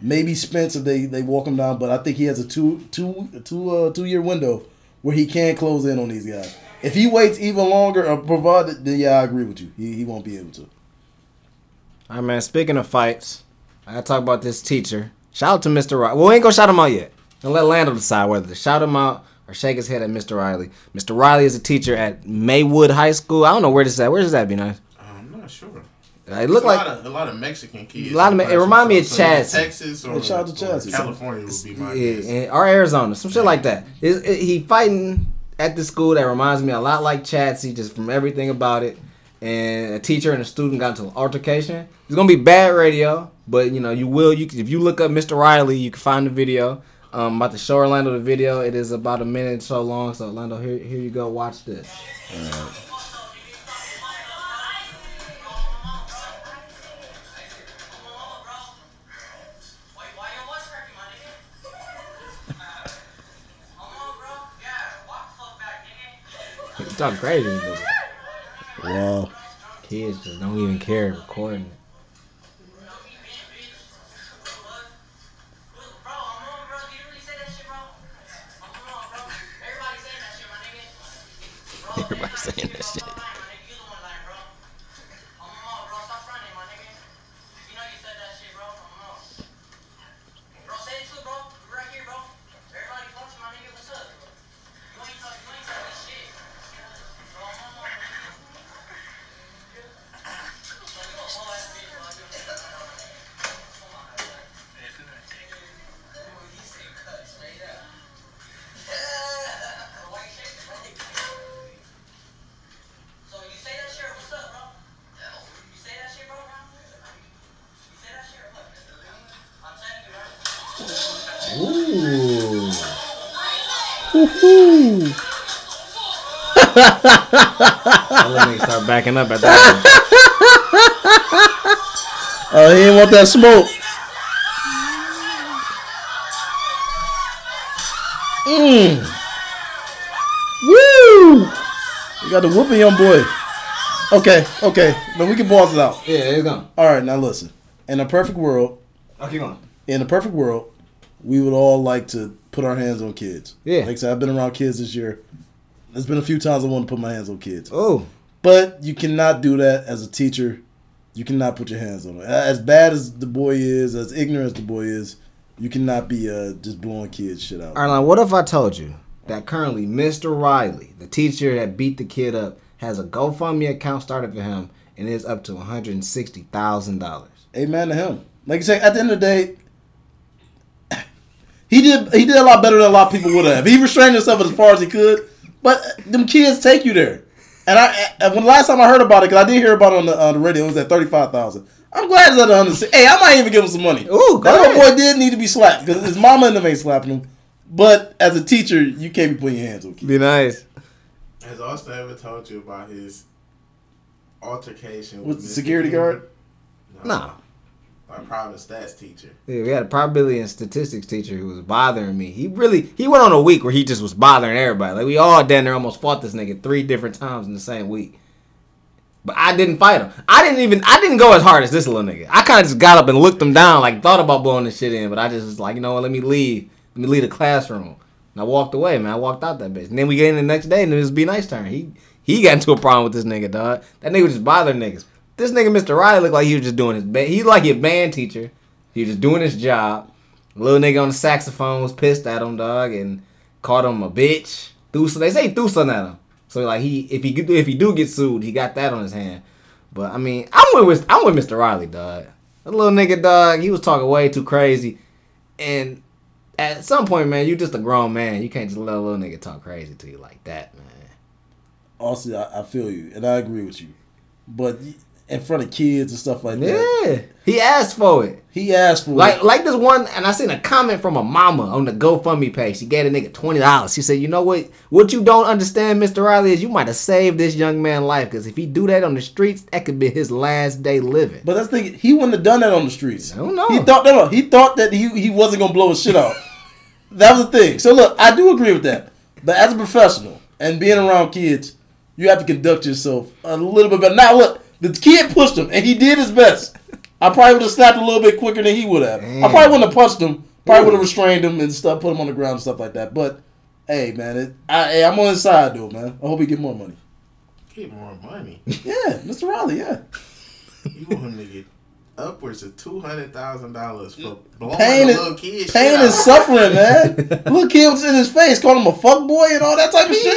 Maybe Spence if they they walk him down, but I think he has a two two two uh two year window where he can close in on these guys. If he waits even longer, or provided, then yeah, I agree with you. He he won't be able to. All right, man. Speaking of fights, I talk about this teacher. Shout out to Mr. Riley. Well, we ain't gonna shout him out yet. And let Lando decide whether to shout him out or shake his head at Mr. Riley. Mr. Riley is a teacher at Maywood High School. I don't know where this is at. Where does that be nice? Uh, I'm not sure. It looked a like lot of, a lot of Mexican kids. A lot of Me- it remind me of So Chaz. Texas or, Hey, shout out to or Chaz. California would be my yeah, guess. or Arizona, some shit like that. It, it- he fighting at the school that reminds me a lot like Chatsy, just from everything about it. And a teacher and a student got into an altercation. It's gonna be bad radio, but you know you will. You if you look up Mr. Riley, you can find the video. Um, I'm about to show Orlando the video. It is about a minute so long. So Orlando, here, here you go. Watch this. You talking crazy. Wow. Kids just don't even care recording it. *laughs* Everybody saying that shit. Let me start backing up at that. *laughs* Oh, he didn't want that smoke. Mmm. Woo! You got the whooping young boy. Okay, okay. But we can pause it out. Yeah, there you go. All right, now listen. In a perfect world, keep going. in a perfect world, we would all like to put our hands on kids. Yeah. Like I said, I've been around kids this year. There's been a few times I want to put my hands on kids. Oh, But you cannot do that as a teacher. You cannot put your hands on it. As bad as the boy is, as ignorant as the boy is, you cannot be uh, just blowing kids shit out. Arlen, what if I told you that currently Mr. Riley, the teacher that beat the kid up, has a GoFundMe account started for him and is up to one hundred and sixty thousand dollars. Amen to him. Like you say, at the end of the day, *coughs* he did he did a lot better than a lot of people would have. He restrained himself as far as he could, but them kids take you there. And I and when the last time I heard about it, because I did hear about it on the, on the radio, it was at thirty five thousand. I'm glad it's at 106. Hey, I might even give him some money. Ooh, go that little ahead. boy did need to be slapped because his mama and them ain't slapping him. But as a teacher, you can't be putting your hands on kids. Be nice. Has Austin ever told you about his altercation With with, the Mr. security King? guard? Nah. My private stats teacher. Yeah, we had a probability and statistics teacher who was bothering me. He really he went on a week where he just was bothering everybody. Like we all down there almost fought this nigga three different times in the same week. But I didn't fight him. I didn't even I didn't go as hard as this little nigga. I kind of just got up and looked him down, like thought about blowing this shit in, but I just was like, you know what? Let me leave. Let me leave the classroom. And I walked away, man. I walked out that bitch. And then we get in the next day, and it was be nice turn. He he got into a problem with this nigga, dog. That nigga was just bothering niggas. This nigga, Mr. Riley, looked like he was just doing his band. He's like a band teacher. He was just doing his job. Little nigga on the saxophone was pissed at him, dog, and called him a bitch. Threw some, they say threw something at him. So like he, if he if he do get sued, he got that on his hand. But I mean, I'm with I'm with Mr. Riley, dog. The little nigga, dog. He was talking way too crazy, and at some point, man, you just a grown man. You can't just let a little nigga talk crazy to you like that, man. Honestly, I, I feel you, and I agree with you. But in front of kids and stuff like that, Yeah, he asked for it. he asked for Like it. like this one, and I seen a comment from a mama on the GoFundMe page. She gave a nigga twenty dollars. She said, "You know what? What you don't understand, Mister Riley, is you might have saved this young man life because if he do that on the streets, that could be his last day living." But that's the thing. He wouldn't have done that on the streets. I don't know. He thought no, no. He thought that he he wasn't gonna blow his shit out. *laughs* that was the thing. So look, I do agree with that. But as a professional and being around kids, you have to conduct yourself a little bit better. Now look, the kid pushed him, and he did his best. I probably would have snapped a little bit quicker than he would have. I mm. probably wouldn't have punched him. Probably would have mm. restrained him and stuff, put him on the ground and stuff like that. But hey, man, it, I, hey, I'm on his side though, man. I hope he get more money. Get more money. Yeah, Mr. Riley. Yeah. You want him to get upwards of two hundred thousand dollars for blowing Pain a is- little kid shit Pain out. and suffering, man. *laughs* Little kid was in his face, calling him a fuck boy and all that type of He shit.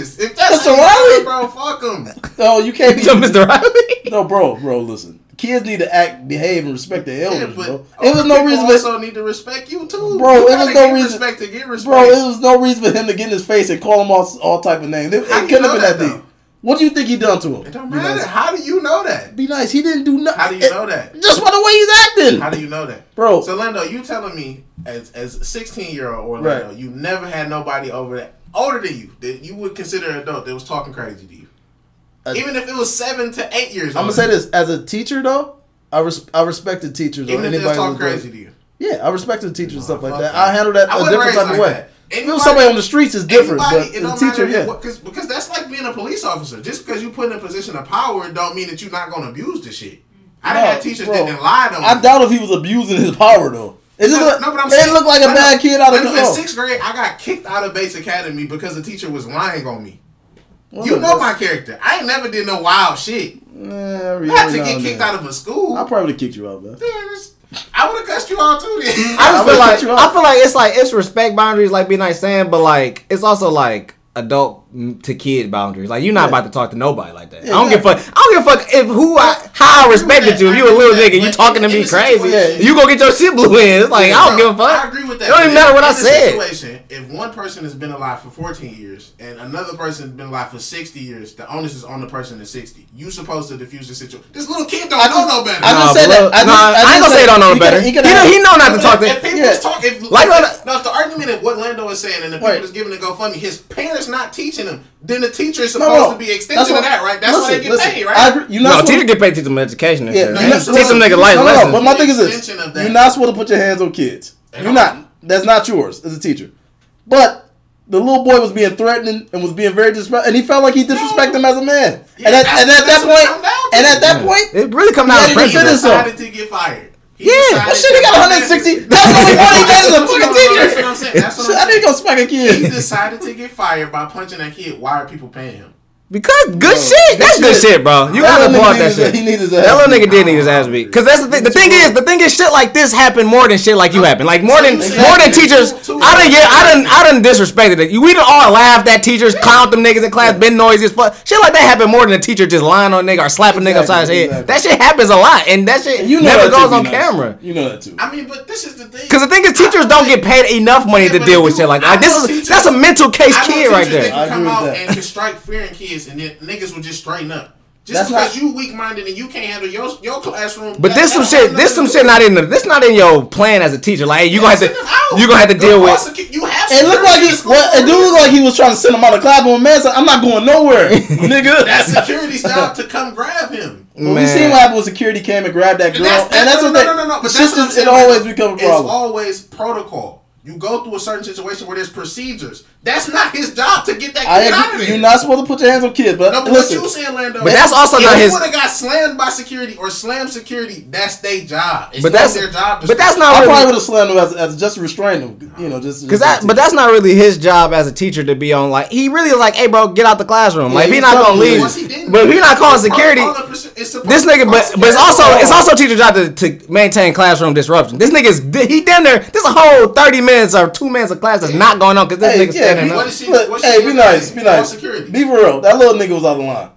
is. If that's Mr. how Riley? you do it, bro, fuck him. No, you can't be. *laughs* So, Mister Riley, No, bro, bro, listen. Kids need to act, behave, and respect their Yeah, elders, but bro. It was no reason, also for, need to respect you too. Bro, You it was no give reason- respect to get respect. bro. It was no reason for him to get in his face and call him all, all type of names. It, it How do you couldn't have been that that, deep. What do you think he done to him? it don't matter. nice. How do you know that? Be nice. He didn't do nothing. How do you know that? Just by the way he's acting, How do you know that, bro. So Lando, you telling me as as a sixteen year old Orlando, Right. you never had nobody over that older than you that you would consider an adult that was talking crazy to you, Uh, even if it was seven to eight years. I'm gonna say this as a teacher though. I res- I respected teachers or Even if they anybody was who talking crazy to you. Yeah, I respected teachers and stuff like that. that. I handle that I a different raised type of like way. that. If it was Anybody- somebody on the streets is different, Anybody, but as teacher, matter yeah. Cause, because that's like being a police officer. Just because you put in a position of power, don't mean that you're not gonna abuse the shit. I No, had teachers bro. that didn't lie to me. I doubt if he was abusing his power though. It just No, look, no, but I'm saying- looked like a bad no. kid out of control. In sixth grade, I got kicked out of Base Academy because the teacher was lying on me. Well, you know my character. I ain't never did no wild shit. Every- Not every to get kicked out of a school. I probably kicked you out. Man, it's- I would have cussed you out too. Then. I I just would feel like cut you off. I feel like it's like it's respect boundaries, like be nice saying, but like it's also like adult to kid boundaries. Like you're not Yeah. about to talk to nobody like that. Yeah, I don't give a fuck. I don't give a fuck if who I how I respected that. you. If you a little that. nigga, you talking to me crazy. situation- You gonna get your shit blew in. It's like I don't give a fuck. I agree with that. It don't even matter what I in the said. Situation, if one person has been alive for 14 years and another person has been alive for 60 years, the onus is on the person that's 60. You supposed to diffuse the situation. This little kid don't I know no better. I Nah, just said bro. that. I, Nah, just, I ain't gonna say said don't know he better. could- He, know, he know not to talk If to. people talk, if, Like, like, like- no, if the argument of what Lando is saying and the people Wait. that's giving the GoFundMe, his parents not teaching him, then the teacher is supposed no. to be extension That's of that, right? That's why listen, they get listen, paid, right? agree. You're No, not supposed teacher get paid to teach them education and Yeah, shit. you're man. not Teach them nigga life no, no, lessons. but my thing is this: Extension you're not supposed to put your hands on kids. And You're not. That's not yours as a teacher. But the little boy was being threatening and was being very disrespectful, and he felt like he disrespected him as a man. Yeah, and at, that's- and at that that's it come point, down to. and at that Yeah. point, It really come He had to to He defend himself. decided to get fired. He Yeah. well, shit, he got 160. That's the only one he a fucking That's what I'm teacher. saying. That's what Shit, I'm *laughs* I to saying. go smack a kid. He decided to get fired by punching that kid. Why are people paying him? Because good Bro, shit. That's good good shit. shit, bro. You That gotta little applaud that needs his- shit. he needs his That little nigga did need his ass beat. Cause that's the thing. The thing is, the thing is, shit like this happen more than shit like you happen. Like more than Exactly. more than teachers. Two- two- I done yeah, I done I done disrespected it. We done all laughed at teachers, clowned them niggas in class, been noisy as fuck. Shit like that happen more than a teacher just lying on a nigga or slapping a nigga upside his head. exactly. That shit happens a lot, and that shit you know never that goes on nice. camera. You know that too. I mean, but this is the thing. Cause the thing is, teachers don't get paid enough money Yeah, to deal with you- shit like I that. This is teachers- that's a mental case I kid right there. That I can come agree with out that. and can strike fear in kids, and then niggas will just straighten up. Just That's because not- you weak minded and you can't handle your your classroom. But this some shit. This some shit not in the. This not in your plan as a teacher. Like hey, you gonna have to. You gonna have to oh, deal with. You have. It looked like he, well, it a do look like he was trying to send him out of class. But man said, "I'm not going nowhere, *laughs* nigga." That's security's job to come grab him. Well, we seen what happened when security came and grabbed that girl, And and that's, no, what no, they. no, no, no, But that's just what it always like, become a It's always protocol. You go through a certain situation where there's procedures. That's not his job to get that I kid out of agree. there. You're not supposed to put your hands on kids, but No, but listen, what you saying, Lando? But that's also if not he his- would have got slammed by security or slammed security. That's their job. It's But not that's their job. To but that's not I probably would have slammed him as, as just to restrain him. You know, just because that. But that's not really his job as a teacher to be on. Like he really is like, hey, bro, get out the classroom. Yeah, like if he he's not gonna you leave. Once he didn't, But if he not calling security, protocol, it's supposed this nigga. But but it's also it's also teacher job to, to maintain classroom disruption. This nigga's he down there. There's a whole thirty minutes or two minutes of class that's not going on because this Hey, nigga yeah, standing What up. is she- Look, she hey, be nice, be nice. security. Be real. That little nigga was out of line.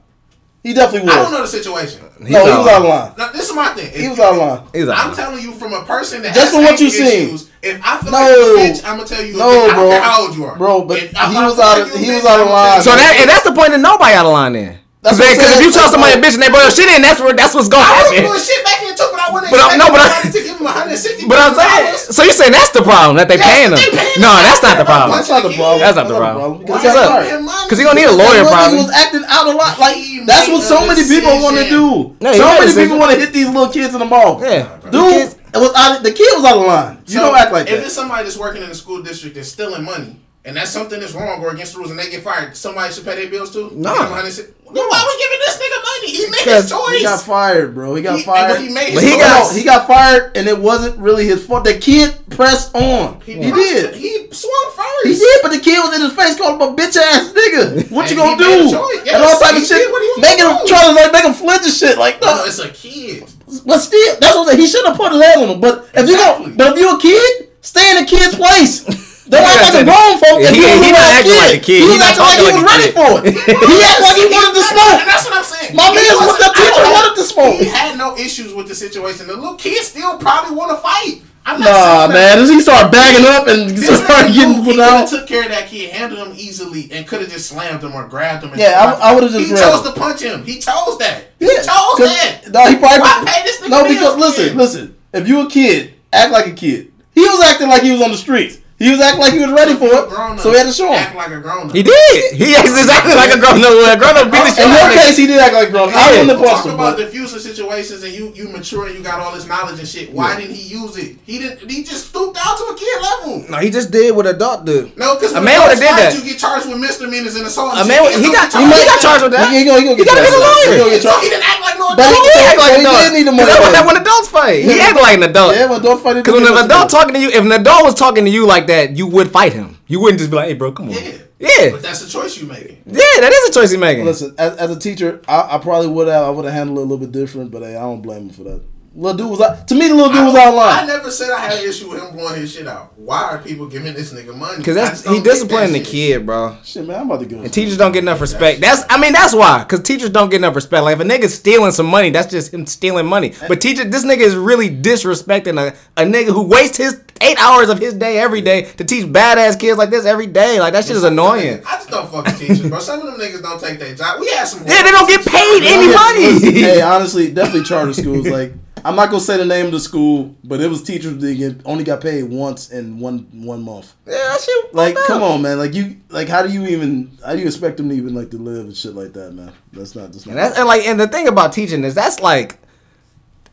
He definitely was. I don't know the situation. No, he was out of line. Now, this is my thing. He was you- out of line. He's out. I'm telling you from a person that Just from what you anger seen. If I feel No. like a bitch, I'm gonna tell you. No, a bitch. I don't bro. care how old you are, Bro, but If- if he was feel out of- you he was out of line. So that and that's the point that nobody out of line then. That's Because what I'm if you tell somebody a bitch and they boy shit in, that's where that's what's gonna I was happen. doing shit back in too, but I wouldn't But I'm- expect no, but I- to give him 160. But I'm saying, so you saying that's the problem that they Yes, paying them? they paying No, them. that's not the problem. That's not the problem. That's not the problem. Because What's he's up? Because he gonna need a lawyer That probably. He was acting out a lot. Like that's what so many people want to do. So many people want to hit these little kids in the mouth. Yeah. dude, The kids- it was out, the kid was out of line. You So, don't act like if that. it's somebody that's working in the school district that's stealing money, and that's something that's wrong or against the rules, and they get fired, somebody should pay their bills too. No. Give them 160 Then why we giving this nigga money? He made Because his choice. he got fired, bro. He got He- fired. but he made But his he choice. got- he got fired, and it wasn't really his fault. The kid pressed on. He, pressed- did. He swung first. He did, but the kid was in his face, calling him a bitch ass nigga. *laughs* What And you gonna he made a do? choice. and all type of shit, did what he was making him gonna trying to like make him flinch and shit. Like, No, no, it's a kid. but still, that's what I'm saying. He should have put his hand on him. But if you Exactly. go, but if you a kid, stay in the kid's place. *laughs* Don't act like a grown folk. Yeah, and he- you a he not ass acting like a kid. He He was acting like he was like ready kid. for it. *laughs* He acted like he wanted to smoke. That's what I'm saying. My He man's wasn't- with the teacher I wanted to smoke. He had no issues with the situation. The little kid still probably want to fight. I'm not Nah, saying that- man. Does he start bagging up and start getting knew put out? took care of that kid, handled him easily, and could have just slammed him or grabbed him. And Yeah, I- I would've just He grabbed chose him. to punch him. He chose that. He Yeah, chose 'cause- that. No, he probably. Why pay this nigga no, because listen, then? listen. If you a kid, act like a kid. He was acting like he was on the streets. He was acting like he was ready for it, so he had to show him. Act like a grown up. He did. He acts exactly like a grown up. A grown up beat the shit In your case, he did act like grown. Up. I wouldn't have Talk punched him, about but diffusing situations and you you mature and you got all this knowledge and shit. Why didn't he use it? He didn't. He just stooped down to a kid level. No, he just did what a adult do. No, because A man would've did that. You get charged with misdemeanors and assault. A man, shit. would- he Kids got don't he, got charged charged with that. he, he, gonna, he, gonna He get gotta get a charged. lawyer. He gonna get So charged. he didn't act like no But he did He act like Well, an he adult. did need the 'Cause money. That's what that when adults fight. He acted like an adult. Yeah, but don't fight. Because when an adult talking to you, if an adult was talking to you like that, you would fight him. You wouldn't just be like, "Hey, bro, come on." Yeah. Yeah, But that's the choice you making. yeah, that is a choice he's making. Listen, as, as a teacher, I, I probably would have. I would have handled it a little bit different, but hey, I don't blame him for that. Little dude was out. To me, the little dude was out of I never said I had an issue with him blowing his shit out. Why are people giving this nigga money? Because that's just he get disciplining the that shit. kid, bro. Shit, man, I'm about to go. And teachers don't get enough respect. That's I mean that's why. Cause teachers don't get enough respect. Like if a nigga's stealing some money, that's just him stealing money. But teacher, this nigga is really disrespecting a, a nigga who wastes his eight hours of his day every day to teach badass kids like this every day. Like that shit is annoying. I just don't fucking teachers, bro. Some of them niggas don't take their job. We had some. Yeah, they don't get paid any money. hey, honestly, definitely charter schools. Like, I'm not gonna say the name of the school, but it was teachers that get, only got paid once in one one month. Yeah, that shit. Like, fucked come on, man. Like, you like, how do you even? How do you expect them to even like to live and shit like that, man? That's not. just. not. And that's and like and the thing about teaching is that's like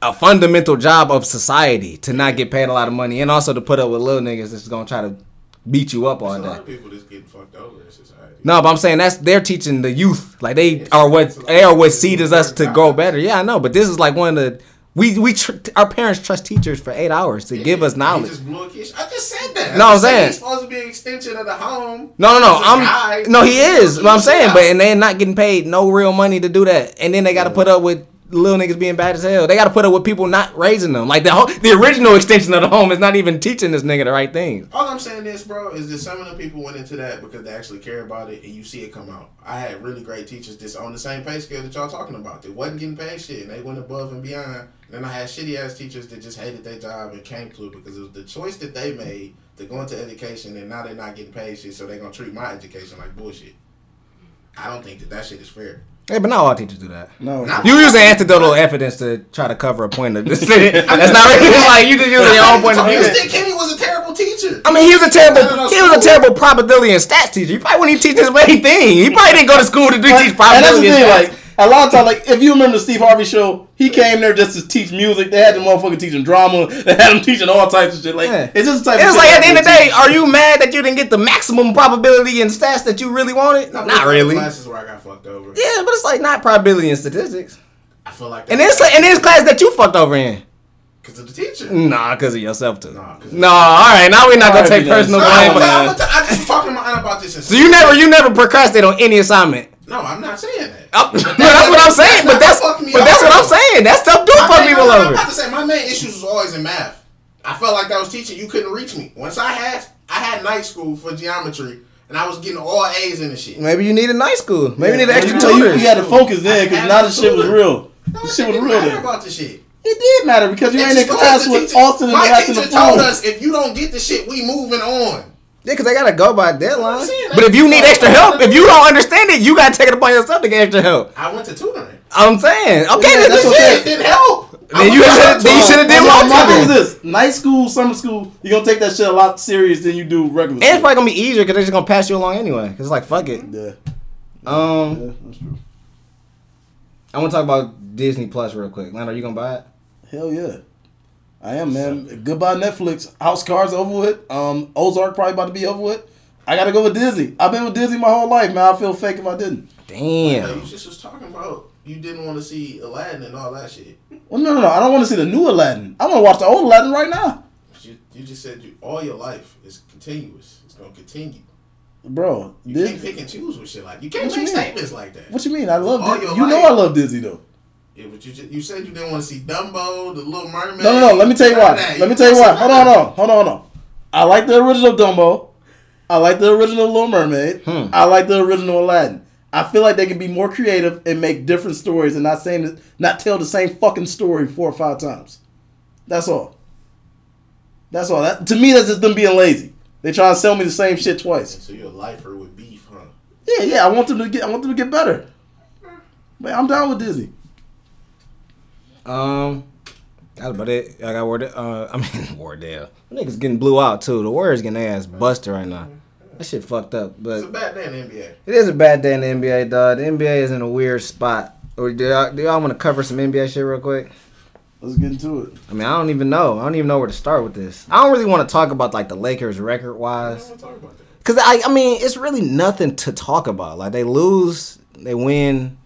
a fundamental job of society to not get paid a lot of money and also to put up with little niggas that's gonna try to beat you up all There's a lot day. of people that's getting fucked over in society. No, but I'm saying that's they're teaching the youth. Like they are what they are what seeded us to grow better. Yeah, I know, but this is like one of the we we tr- our parents trust teachers for eight hours to give us knowledge. just blew a kid. I just said that. No, I'm saying- he's supposed to be an extension of the home. No, no, no. I'm no, he is. But I'm saying, but and they're not getting paid no real money to do that, and then they got to put up with little niggas being bad as hell. They got to put up with people not raising them. Like the whole, the original extension of the home is not even teaching this nigga the right things. All I'm saying is, bro, is that some of the people went into that because they actually care about it, and you see it come out. I had really great teachers that's on the same pay scale that y'all talking about. They wasn't getting paid shit, and they went above and beyond. And then I had shitty ass teachers that just hated their job and came it because it was the choice that they made to go into education, and now they're not getting paid shit, so they're gonna treat my education like bullshit. I don't think that that shit is fair. Hey, but not all teachers do that. no. Not- You using anecdotal evidence to try to cover a point of this. *laughs* That's *laughs* not really like you just using *laughs* your own point of view. you think Kenny was a terrible teacher? I mean, he was a terrible. I don't He was a terrible probability and stats teacher. He probably wouldn't even teach this for anything. He probably didn't go to school to do teach and that's the probability and stats. like a lot of times, like if you remember the Steve Harvey show, he came there just to teach music. They had the motherfucker teaching drama. *laughs* They had him teaching all types of shit. Like Yeah. it's just the type. It's of like shit at the end of the that day, are you mad that you didn't get the maximum probability and stats that you really wanted? No, Not really. Yeah, Classes where I got fucked over. Yeah, but it's like not probability and statistics. I feel like And it's and it's class that you fucked over in. because of the teacher. Nah, because of yourself too. Nah, 'cause- No, all right. Now we're not gonna All right, take be nice. personal No, blame. I'm for gonna tell- I'm that. gonna tell- I just was talking to my aunt about this. So you never you never procrastinate on any assignment. No, I'm not saying that. Oh, no, that's what I'm saying. But that's Fuck me but that's what. I'm saying. That stuff do fuck main- people no, no, I'm about to say my main issues was always in math. I felt like I was teaching. You couldn't reach me. Once I had I had night school for geometry, and I was getting all A's in the shit. Maybe you need a night school. Maybe you need Yeah, extra you, you, you had to focus then because I now the shit was real. No, The shit was real matter then. about the shit. It did matter because you ain't in class with Austin and the My rest of the teacher told us if you don't get the shit, we moving on. Yeah, because they gotta go by deadline. Saying, But if you need extra help, if you don't understand it, you gotta take it upon yourself to get extra help. I went to tutoring. I'm saying, okay, Yeah, then that's shit. okay. It didn't help. Then you should've- then you should've did my, one my thing time. is this: night school, summer school, you're gonna take that shit a lot serious than you do regular. And it's probably gonna be easier because they're just gonna pass you along anyway. Cause it's like fuck it. yeah, Um, yeah, that's true. I want to talk about Disney Plus real quick. Lando, you gonna buy it? Hell yeah. I am, man. Goodbye, Netflix. House Cards over with. Um, Ozark probably about to be over with. I gotta go with Disney. I've been with Disney my whole life, man. I feel fake if I didn't. Yeah, Damn. you just was talking about you didn't want to see Aladdin and all that shit. Well, no, no, no. I don't want to see the new Aladdin. I want to watch the old Aladdin right now, you, you just said you, all your life is continuous. It's gonna continue. bro. You Dis- can't pick and choose with shit like you can't What make mean? statements like that. what you mean? I love All Disney. your You know. I love Disney though. Yeah, but you just, you said you didn't want to see Dumbo, the Little Mermaid. No, no, no. Let me tell you why. of that. Let me tell you why. Hold on, hold on, hold on, hold on. I like the original Dumbo. I like the original Little Mermaid. Hmm. I like the original Aladdin. I feel like they can be more creative and make different stories and not saying not tell the same fucking story four or five times. That's all. That's all. That to me, that's just them being lazy. They try to sell me the same shit twice. So you're a lifer with beef, huh? Yeah, yeah. I want them to get. I want them to get better. Man, I'm down with Disney. Um, that's about it. I got Wardell. Uh, *laughs* I mean Wardell. Niggas getting blew out too. The Warriors getting their ass busted right now. That shit fucked up. But it's a bad day in the NBA. it is a bad day in the NBA, dog. The NBA is in a weird spot. Or do y'all, do y'all want to cover some NBA shit real quick? Let's get into it. I mean, I don't even know. I don't even know where to start with this. I don't really want to talk about like the Lakers record wise. don't want to talk about that. Cause I, I mean, it's really nothing to talk about. Like they lose, they win.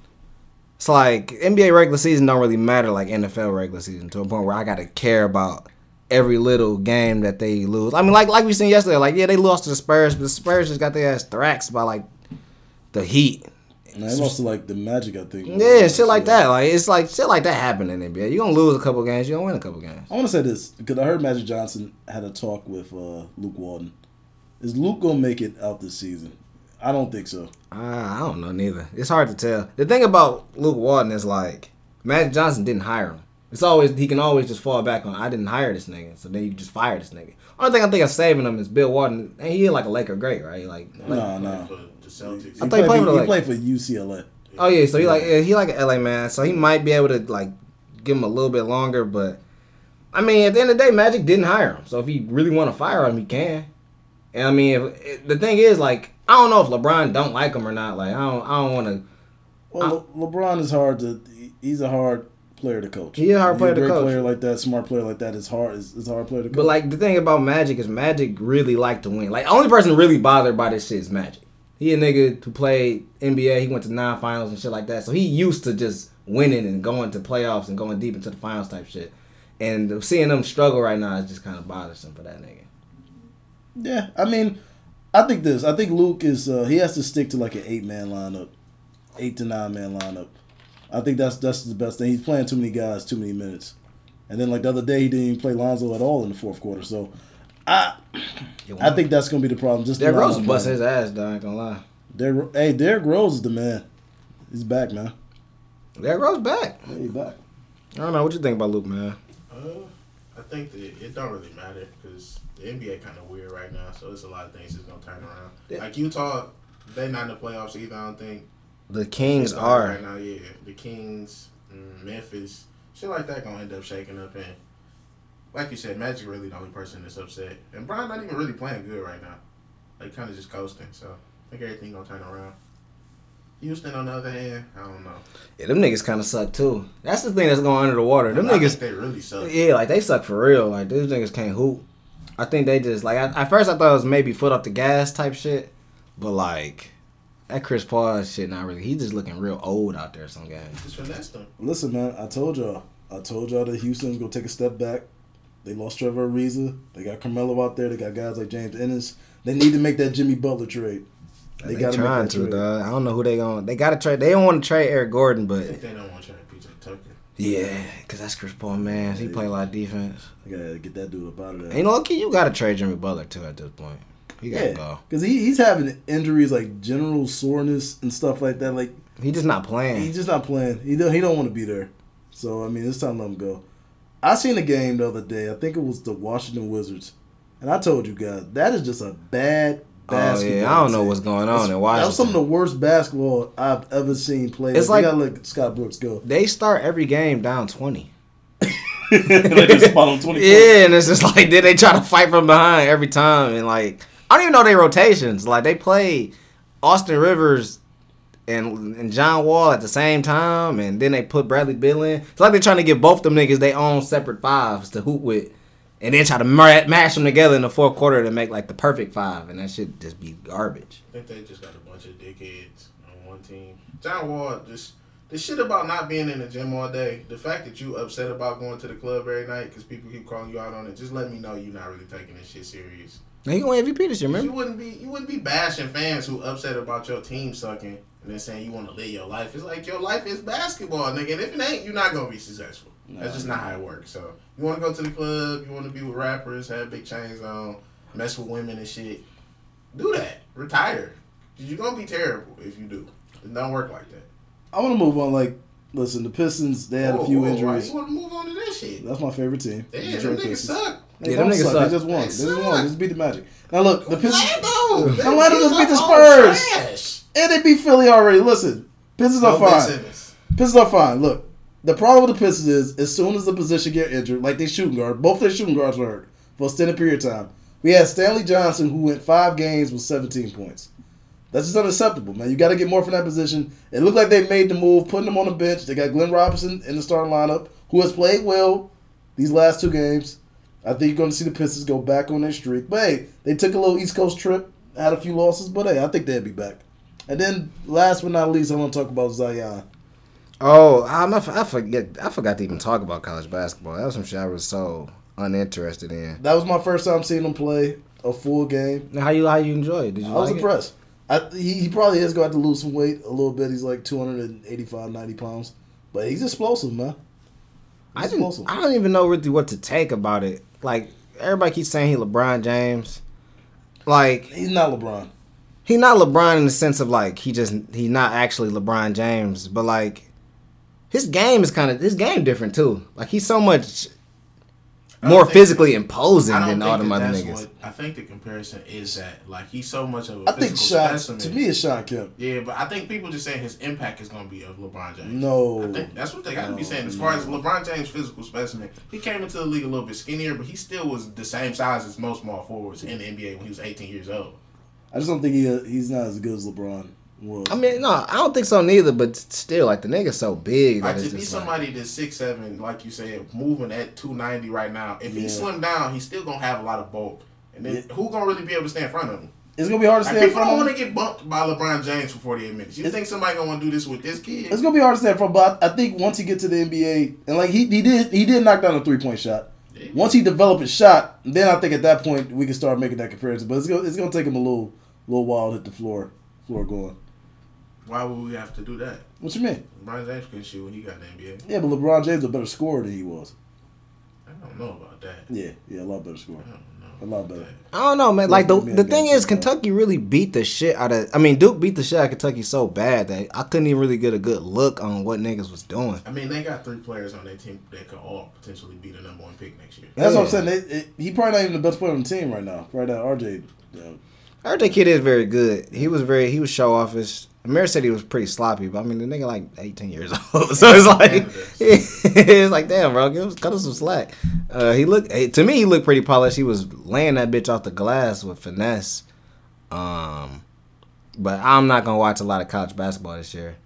It's like NBA regular season don't really matter like NFL regular season to a point where I gotta care about every little game that they lose. I mean, like like we seen yesterday, like yeah, they lost to the Spurs, but the Spurs just got their ass thrashed by like the Heat. And I lost to like the Magic, I think. Yeah, shit like that. Like it's like shit like that happen in NBA. You gonna lose a couple games, you gonna win a couple games. I want to say this because I heard Magic Johnson had a talk with uh, Luke Walton. Is Luke gonna make it out this season? I don't think so. Uh, I don't know neither. It's hard to tell. The thing about Luke Walton is like Magic Johnson didn't hire him. It's always he can always just fall back on I didn't hire this nigga, so then you just fire this nigga. Only thing I think of saving him is Bill Walton, and he like a Laker great, right? Like, like- No, no. For the Celtics. He thought he played, played for, for the he played for UCLA. oh yeah, so he like yeah, he like an LA man, so he might be able to like give him a little bit longer, but I mean at the end of the day, Magic didn't hire him, so if he really want to fire him, he can. And I mean, if, the thing is like I don't know if LeBron don't like him or not. Like I don't I don't want to. Well, Le- LeBron is hard to. He's a hard player to coach. He's a hard player to great coach. player like that, smart player like that is hard. Is, is a hard player to coach. But like the thing about Magic is Magic really like to win. Like only person really bothered by this shit is Magic. He a nigga who played NBA. He went to nine finals and shit like that. So he used to just winning and going to playoffs and going deep into the finals type shit. And seeing them struggle right now is just kind of bothersome for that nigga. yeah, I mean, I think this. I think Luke is. Uh, he has to stick to like an eight man lineup, eight to nine man lineup. I think that's that's the best thing. He's playing too many guys, too many minutes. And then like the other day, he didn't even play Lonzo at all in the fourth quarter. So, I I think that's gonna be the problem. Just Derrick Rose lineup bust his ass. Though, I ain't gonna lie. Derrick, hey, Derrick Rose is the man. He's back, man. Derrick Rose back. Yeah, he's back. I don't know what you think about Luke, man. Uh, I think that it don't really matter because the NBA kind of weird right now. So there's a lot of things that's gonna turn around. Yeah. Like Utah, they're not in the playoffs either. I don't think. The Kings are. right now. Yeah, the Kings, mm, Memphis, shit like that gonna end up shaking up. And like you said, Magic really the only person that's upset. And Brian not even really playing good right now. Like kind of just coasting. So I think everything gonna turn around. Houston, on the other hand, I don't know. Yeah, them niggas kind of suck too. That's the thing that's going under the water. Them I niggas. think they really suck. Yeah, like they suck for real. Like these niggas can't hoop. I think they just like I, at first I thought it was maybe foot off the gas type shit, but like that Chris Paul shit not really. He just looking real old out there some games. Just finesse them. Listen, man, I told y'all. I told y'all that Houston's gonna take a step back. They lost Trevor Ariza. They got Carmelo out there. They got guys like James Ennis. They need to make that Jimmy Butler trade. They, They, gotta trying to, trade. dog. I don't know who they going. to They got to trade. They don't want to trade Eric Gordon, I but think they don't want to try PJ Tucker. Yeah, cause that's Chris Paul, man. He play a lot of defense. They gotta get that dude up out of there. You know, you got to trade Jimmy Butler too at this point. He gotta Yeah, go. because he, he's having injuries like general soreness and stuff like that. Like He just not playing. he's just not playing. He don't he don't want to be there. So I mean, it's time to let him go. I seen a game the other day. I think it was the Washington Wizards, and I told you guys that is just a bad oh basketball. yeah, I don't know what's going on in That Washington. was some of the worst basketball I've ever seen played. It's Like, like- they gotta let Scott Brooks go. they start every game down twenty. *laughs* they just spot on twenty. Yeah, and it's just like then they try to fight from behind every time, and like I don't even know their rotations. Like they play Austin Rivers and and John Wall at the same time, and then they put Bradley Beal in. It's like they're trying to get both them niggas their own separate fives to hoop with, and then try to ma- mash them together in the fourth quarter to make like the perfect five, and that should just be garbage. I think they just got a bunch of dickheads on one team. John Wall just the shit about not being in the gym all day. The fact that you upset about going to the club every night because people keep calling you out on it. Just let me know you're not really taking this shit serious. Now you won MVP this year, You remember? wouldn't be you wouldn't be bashing fans who upset about your team sucking and then saying you want to live your life. It's like your life is basketball, nigga. And if it ain't, you're not gonna be successful. That's just not how it works. So you want to go to the club, you want to be with rappers, have big chains on, mess with women and shit. Do that. Retire. you you're gonna be terrible if you do. It don't work like that. I want to move on. Like, listen, the Pistons they had a few whoa, Why injuries. you want to move on to that shit? That's my favorite team. Damn, Detroit them niggas suck. They Yeah, them niggas suck. suck. They just won. They They just suck. won. They just beat the Magic. Now look, the Pistons. Orlando. Don't let them just beat the Spurs. trash. And they beat Philly already. Listen, Pistons are No Ben fine. Pistons are fine. Look, the problem with the Pistons is as soon as the position get injured, like they shooting guard, both their shooting guards were hurt for a extended period of time. We had Stanley Johnson who went five games with 17 points. That's just unacceptable, man. You got to get more from that position. It looked like they made the move, putting him on the bench. They got Glenn Robinson in the starting lineup, who has played well these last two games. I think you're going to see the Pistons go back on their streak. But hey, they took a little East Coast trip, had a few losses, but hey, I think they'll be back. And then, last but not least, I want to talk about Zion. Oh, I'm, I forget. I forgot to even talk about college basketball. That was some shit I was so uninterested in. That was my first time seeing him play a full game. Now, How you how you enjoy it? Did you I was like it? impressed. I, he, he probably is going to have to lose some weight a little bit. He's like 285, 90 pounds. But he's explosive, man. I He's didn't, explosive. I don't even know really what to take about it. Like everybody keeps saying he LeBron James. Like He's not LeBron. He's not LeBron in the sense of like he just he's not actually LeBron James, but like his game is kind of his game different too. Like he's so much more think- physically imposing than all the that other that's niggas. what- I think the comparison is that like he's so much of a I think physical Sean, specimen. to me, it's Shawn Kemp. yeah, but I think people just saying his impact is going to be of LeBron James. No. I think that's what they got to be saying. As far as. LeBron James' physical specimen, he came into the league a little bit skinnier, but he still was the same size as most small forwards in the NBA when he was 18 years old. I just don't think he uh, he's not as good as LeBron was. I mean, no, I don't think so neither. But still, like the nigga's so big Like to be just like, somebody that's six seven, like you said, moving at two ninety right now. If he Yeah. slim down, he's still gonna have a lot of bulk. And then Yeah. who gonna really be able to stand in front of him? it's gonna be hard to Like stay in people don't want to get bumped by LeBron James for forty eight minutes. You It's- think somebody gonna want to do this with this kid? It's gonna be hard to stay in front, but I I think once he get to the NBA and like he, he did he did knock down a three point shot. Yeah. Once he develop his shot, then I think at that point we can start making that comparison. But it's gonna it's gonna take him a little little while to hit the floor floor going. Why would we have to do that? What you mean? LeBron James couldn't shoot when he got in the NBA. Yeah, but LeBron James is a better scorer than he was. I don't know about that. Yeah, yeah, a lot better scorer. I don't know. A lot better. I don't know, man. Like the the thing is, is. Kentucky really beat the shit out of. I mean, Duke beat the shit out of Kentucky so bad that I couldn't even really get a good look on what niggas was doing. I mean, they got three players on their team that could all potentially be the number one pick next year. That's what I'm saying. They, it, he probably not even the best player on the team right now. Right now, RJ. Yeah. Uh, I heard that kid is very good. He was very he was show offish. Amir said he was pretty sloppy, but I mean the nigga like 18 years *laughs* old, so it's like *laughs* it's like damn, bro, give us, cut us some slack. Uh, he looked to me he looked pretty polished. He was laying that bitch off the glass with finesse. Um, but I'm not gonna watch a lot of college basketball this year.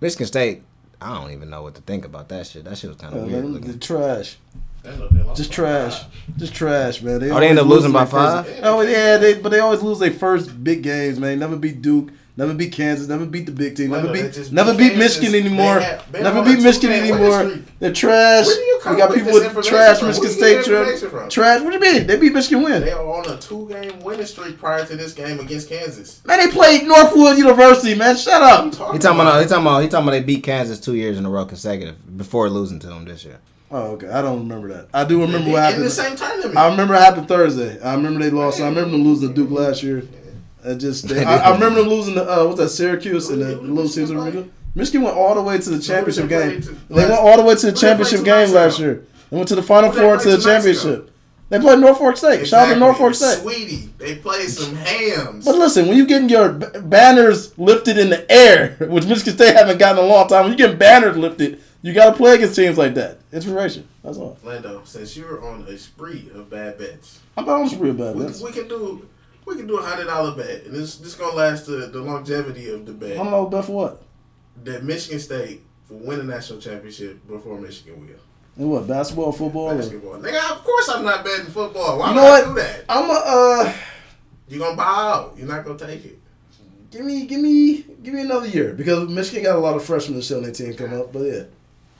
Michigan State, I don't even know what to think about that shit. That shit was kind Uh, of weird man, looking. the trash. They lost- they lost Just trash. five. Just trash, man. Oh, they always end up lose losing by their first- five? Oh yeah, they but they always lose their first big games, man. Never beat Duke, never beat Kansas, never beat the big team, never Well, beat just never beat beat Michigan anymore. They have been Never beat Michigan anymore. They're trash. Where do you We got people with trash from? Michigan Where you State get trash. Trash. What do you mean? They beat Michigan Win. They are on a two game winning streak prior to this game against Kansas. Man, they played Northwood University, man. Shut up. He talking about he talking about he talking about they beat Kansas two years in a row consecutive before losing to them this year. Oh, okay. I don't remember that. I do remember in, what in happened. the same tournament. I remember it happened Thursday. I remember they lost. I remember them losing to Duke last year. I just, they, *laughs* I, I remember them losing to uh, what's that Syracuse and the, the Little Caesar Arena. Michigan went all the way to the championship they game. to- They went all the way to the championship game last year. They went to the Final Who Four to the two nights ago? championship. They played Norfolk State. Shout out to Norfolk State. Sweetie, they played some hams. But listen, when you getting your b- banners lifted in the air, *laughs* which Michigan State haven't gotten in a long time, when you getting banners lifted, you got to play against teams like that. Inspiration. That's all. Lando, since you're on a spree of bad bets, I'm not real bad. we, we can do we can do a hundred dollar bet, and this this gonna last the, the longevity of the bet. Bet don't bet for what. that Michigan State will win a national championship before Michigan will. And what basketball, football? or- Basketball, nigga. Of course, I'm not betting football. Why You would know I do that? I'm a uh, You gonna buy out? You're not gonna take it. give me, give me, give me another year because Michigan got a lot of freshmen still on their team come up. But yeah,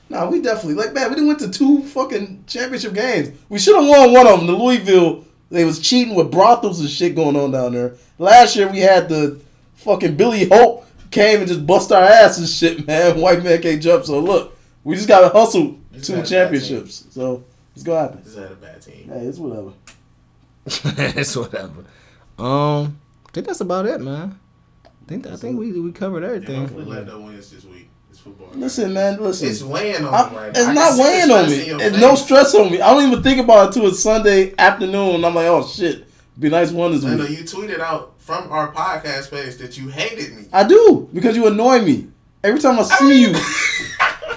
nah, we definitely like man. We didn't went to two fucking championship games. We should have won one of them. The Louisville, they was cheating with brothels and shit going on down there. Last year we had the fucking Billy Hope came and just bust our ass and shit, *laughs* man. White man can't jump. So look, we just gotta hustle Just two had a bad championships. So it's gonna happen. Just had a bad team. Hey, it's whatever. *laughs* it's whatever. Um, I think that's about it, man. I think I think we we covered And everything. hopefully, Lando wins this week. It's football. Listen, man, listen. It's weighing on I- me right it's now. I not can see the weighing on me. It's no stress on me. I don't even think about it till it's Sunday afternoon. And I'm like, oh shit, be nice one this Lando, week. you tweeted out from our podcast page that you hated me. I do because you annoy me every time I see you. *laughs*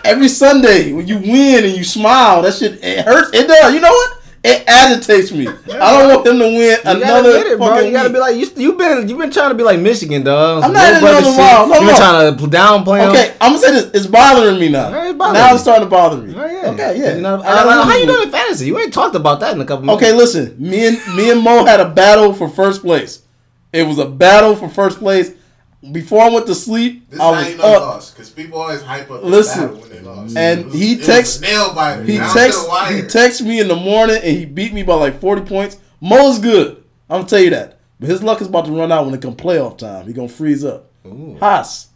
Every Sunday when you win and you smile, that shit it hurts. It does. You know what? It agitates me. I don't want them to win You gotta another admit it, fucking You gotta be like you. You've been you've been trying to be like Michigan, dog. I'm not in another shit. round. No, You've been trying to downplay him. Okay, I'm gonna say this. It's bothering me now. Alright, it's bothering now it's starting to bother me. Oh, yeah. Okay, yeah. You know, I gotta I- I- how you doing in fantasy? You ain't talked about that in a couple months. Okay, listen. Me and me and Mo had a battle for first place. It was a battle for first place. Before I went to sleep, This I was know you up. lost because people always hype up. Listen, when they lost. and was- he it was text- a nail biter. He down to the text wire. he texted me in the morning and he beat me by like forty points. Mo's good. I'm gonna tell you that. But his luck is about to run out when it come playoff time. He gonna freeze up. Ooh. Haas.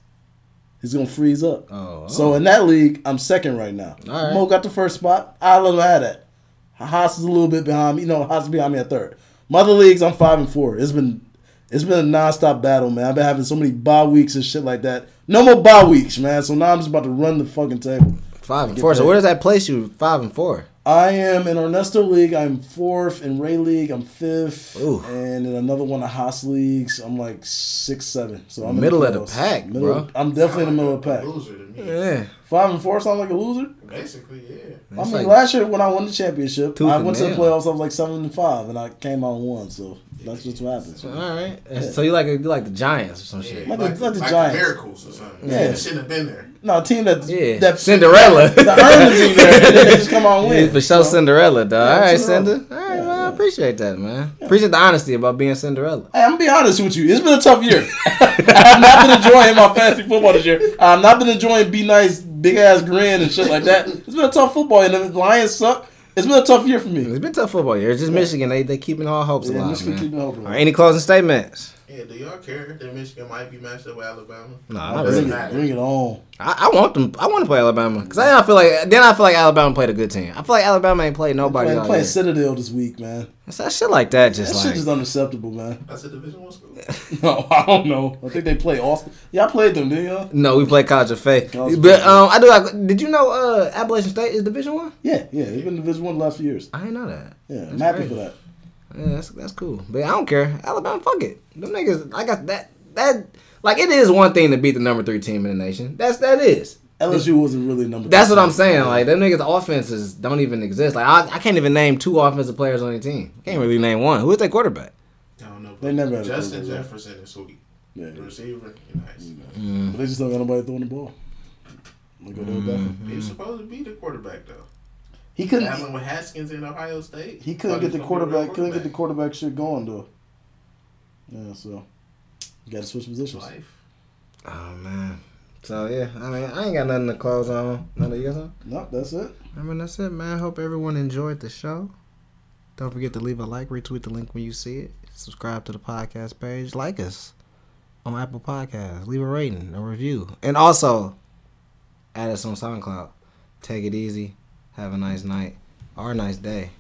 He's gonna freeze up. Oh, oh. So in that league, I'm second right now. Right. Mo got the first spot. I let him have that. Haas is a little bit behind me. You know, Haas is behind me at third. My other leagues, I'm five and four. It's been it's been a nonstop battle, man. I've been having so many bye weeks and shit like that. No more bye weeks, man. So now I'm just about to run the fucking table. five and Get four. So where does that place you? Five and four. I am in Ernesto League. I'm fourth in Ray League. I'm fifth, Ooh. and in another one of Haas leagues, I'm like six, seven. So I'm in Middle of the pack, Middle bro. of- I'm definitely in the middle of the pack. Loser to me. Yeah. Five and four sound like a loser. Basically, yeah. I mean, like- last year when I won the championship, I went to the playoffs. I was like seven and five, and I came out one. So that's just what happens. All right. So you like you like the Giants or some shit? Like Like, the- the, like the like Giants. miracles or something. Yeah. Yeah, shouldn't have been there. No, a team that Yeah. that Cinderella. *laughs* that earned to be there, they just come out and Yeah, win. *laughs* for sure, So, Cinderella, dog. Yeah, All right, Cinderella. Cinder. All right, man. I appreciate that, man. Appreciate the honesty about being Cinderella. Hey, I'm gonna be honest with you. It's been a tough year. *laughs* I have not been enjoying my fantasy football this year. I've not been enjoying be nice, big ass grin and shit like that. *laughs* It's been a tough football, year. the Lions suck. It's been a tough year for me. It's been tough football year. It's just Michigan. They they keeping all hopes Yeah, alive, Michigan man. keeping hope alive. Right, any closing statements? Yeah, do y'all care that Michigan might be matched up with Alabama? No, It not doesn't Bring really. it, bring it on. I, I want them. I want to play Alabama because I feel like then I feel like Alabama played a good team. I feel like Alabama ain't played nobody. Playing, all playing. Citadel this week, man. It's that shit like that. Just That like shit is unacceptable, man. *laughs* That's a Division One school. *laughs* No, I don't know. I think they play Austin. Y'all played them, didn't y'all? no, we play College of Faith. College but um, I do like. Did you know uh Appalachian State is Division One? Yeah, yeah. They've been Division One the last few years. I didn't know that. Yeah, I'm happy great. for that. Yeah, that's that's cool. But I don't care. Alabama, fuck it. Them niggas, I got that that like it is one thing to beat the number three team in the nation. That's that is. LSU wasn't really number. That's what I'm saying. Like them niggas offenses don't even exist. Like I, I can't even name two offensive players on the team. Can't really name one. Who is their quarterback? I don't know. They never had Justin. Jefferson is sweet. Yeah, The receiver, he nice. Mm. Mm. but they just don't got nobody throwing the ball. Look at Odell Beckham. He supposed to be the quarterback though. He couldn't. Battling with Haskins in Ohio State. He couldn't get the was gonna be a real quarterback. Couldn't get the quarterback shit going though. Yeah, so you got to switch positions. Life. Oh man. So yeah, I mean I ain't got nothing to close on. None of you guys on? No, that's it. I mean that's it, man. I Hope everyone enjoyed the show. Don't forget to leave a like, retweet the link when you see it. Subscribe to the podcast page. Like us on Apple Podcasts. Leave a rating, a review. And also add us on SoundCloud. Take it easy. Have a nice night or a nice day.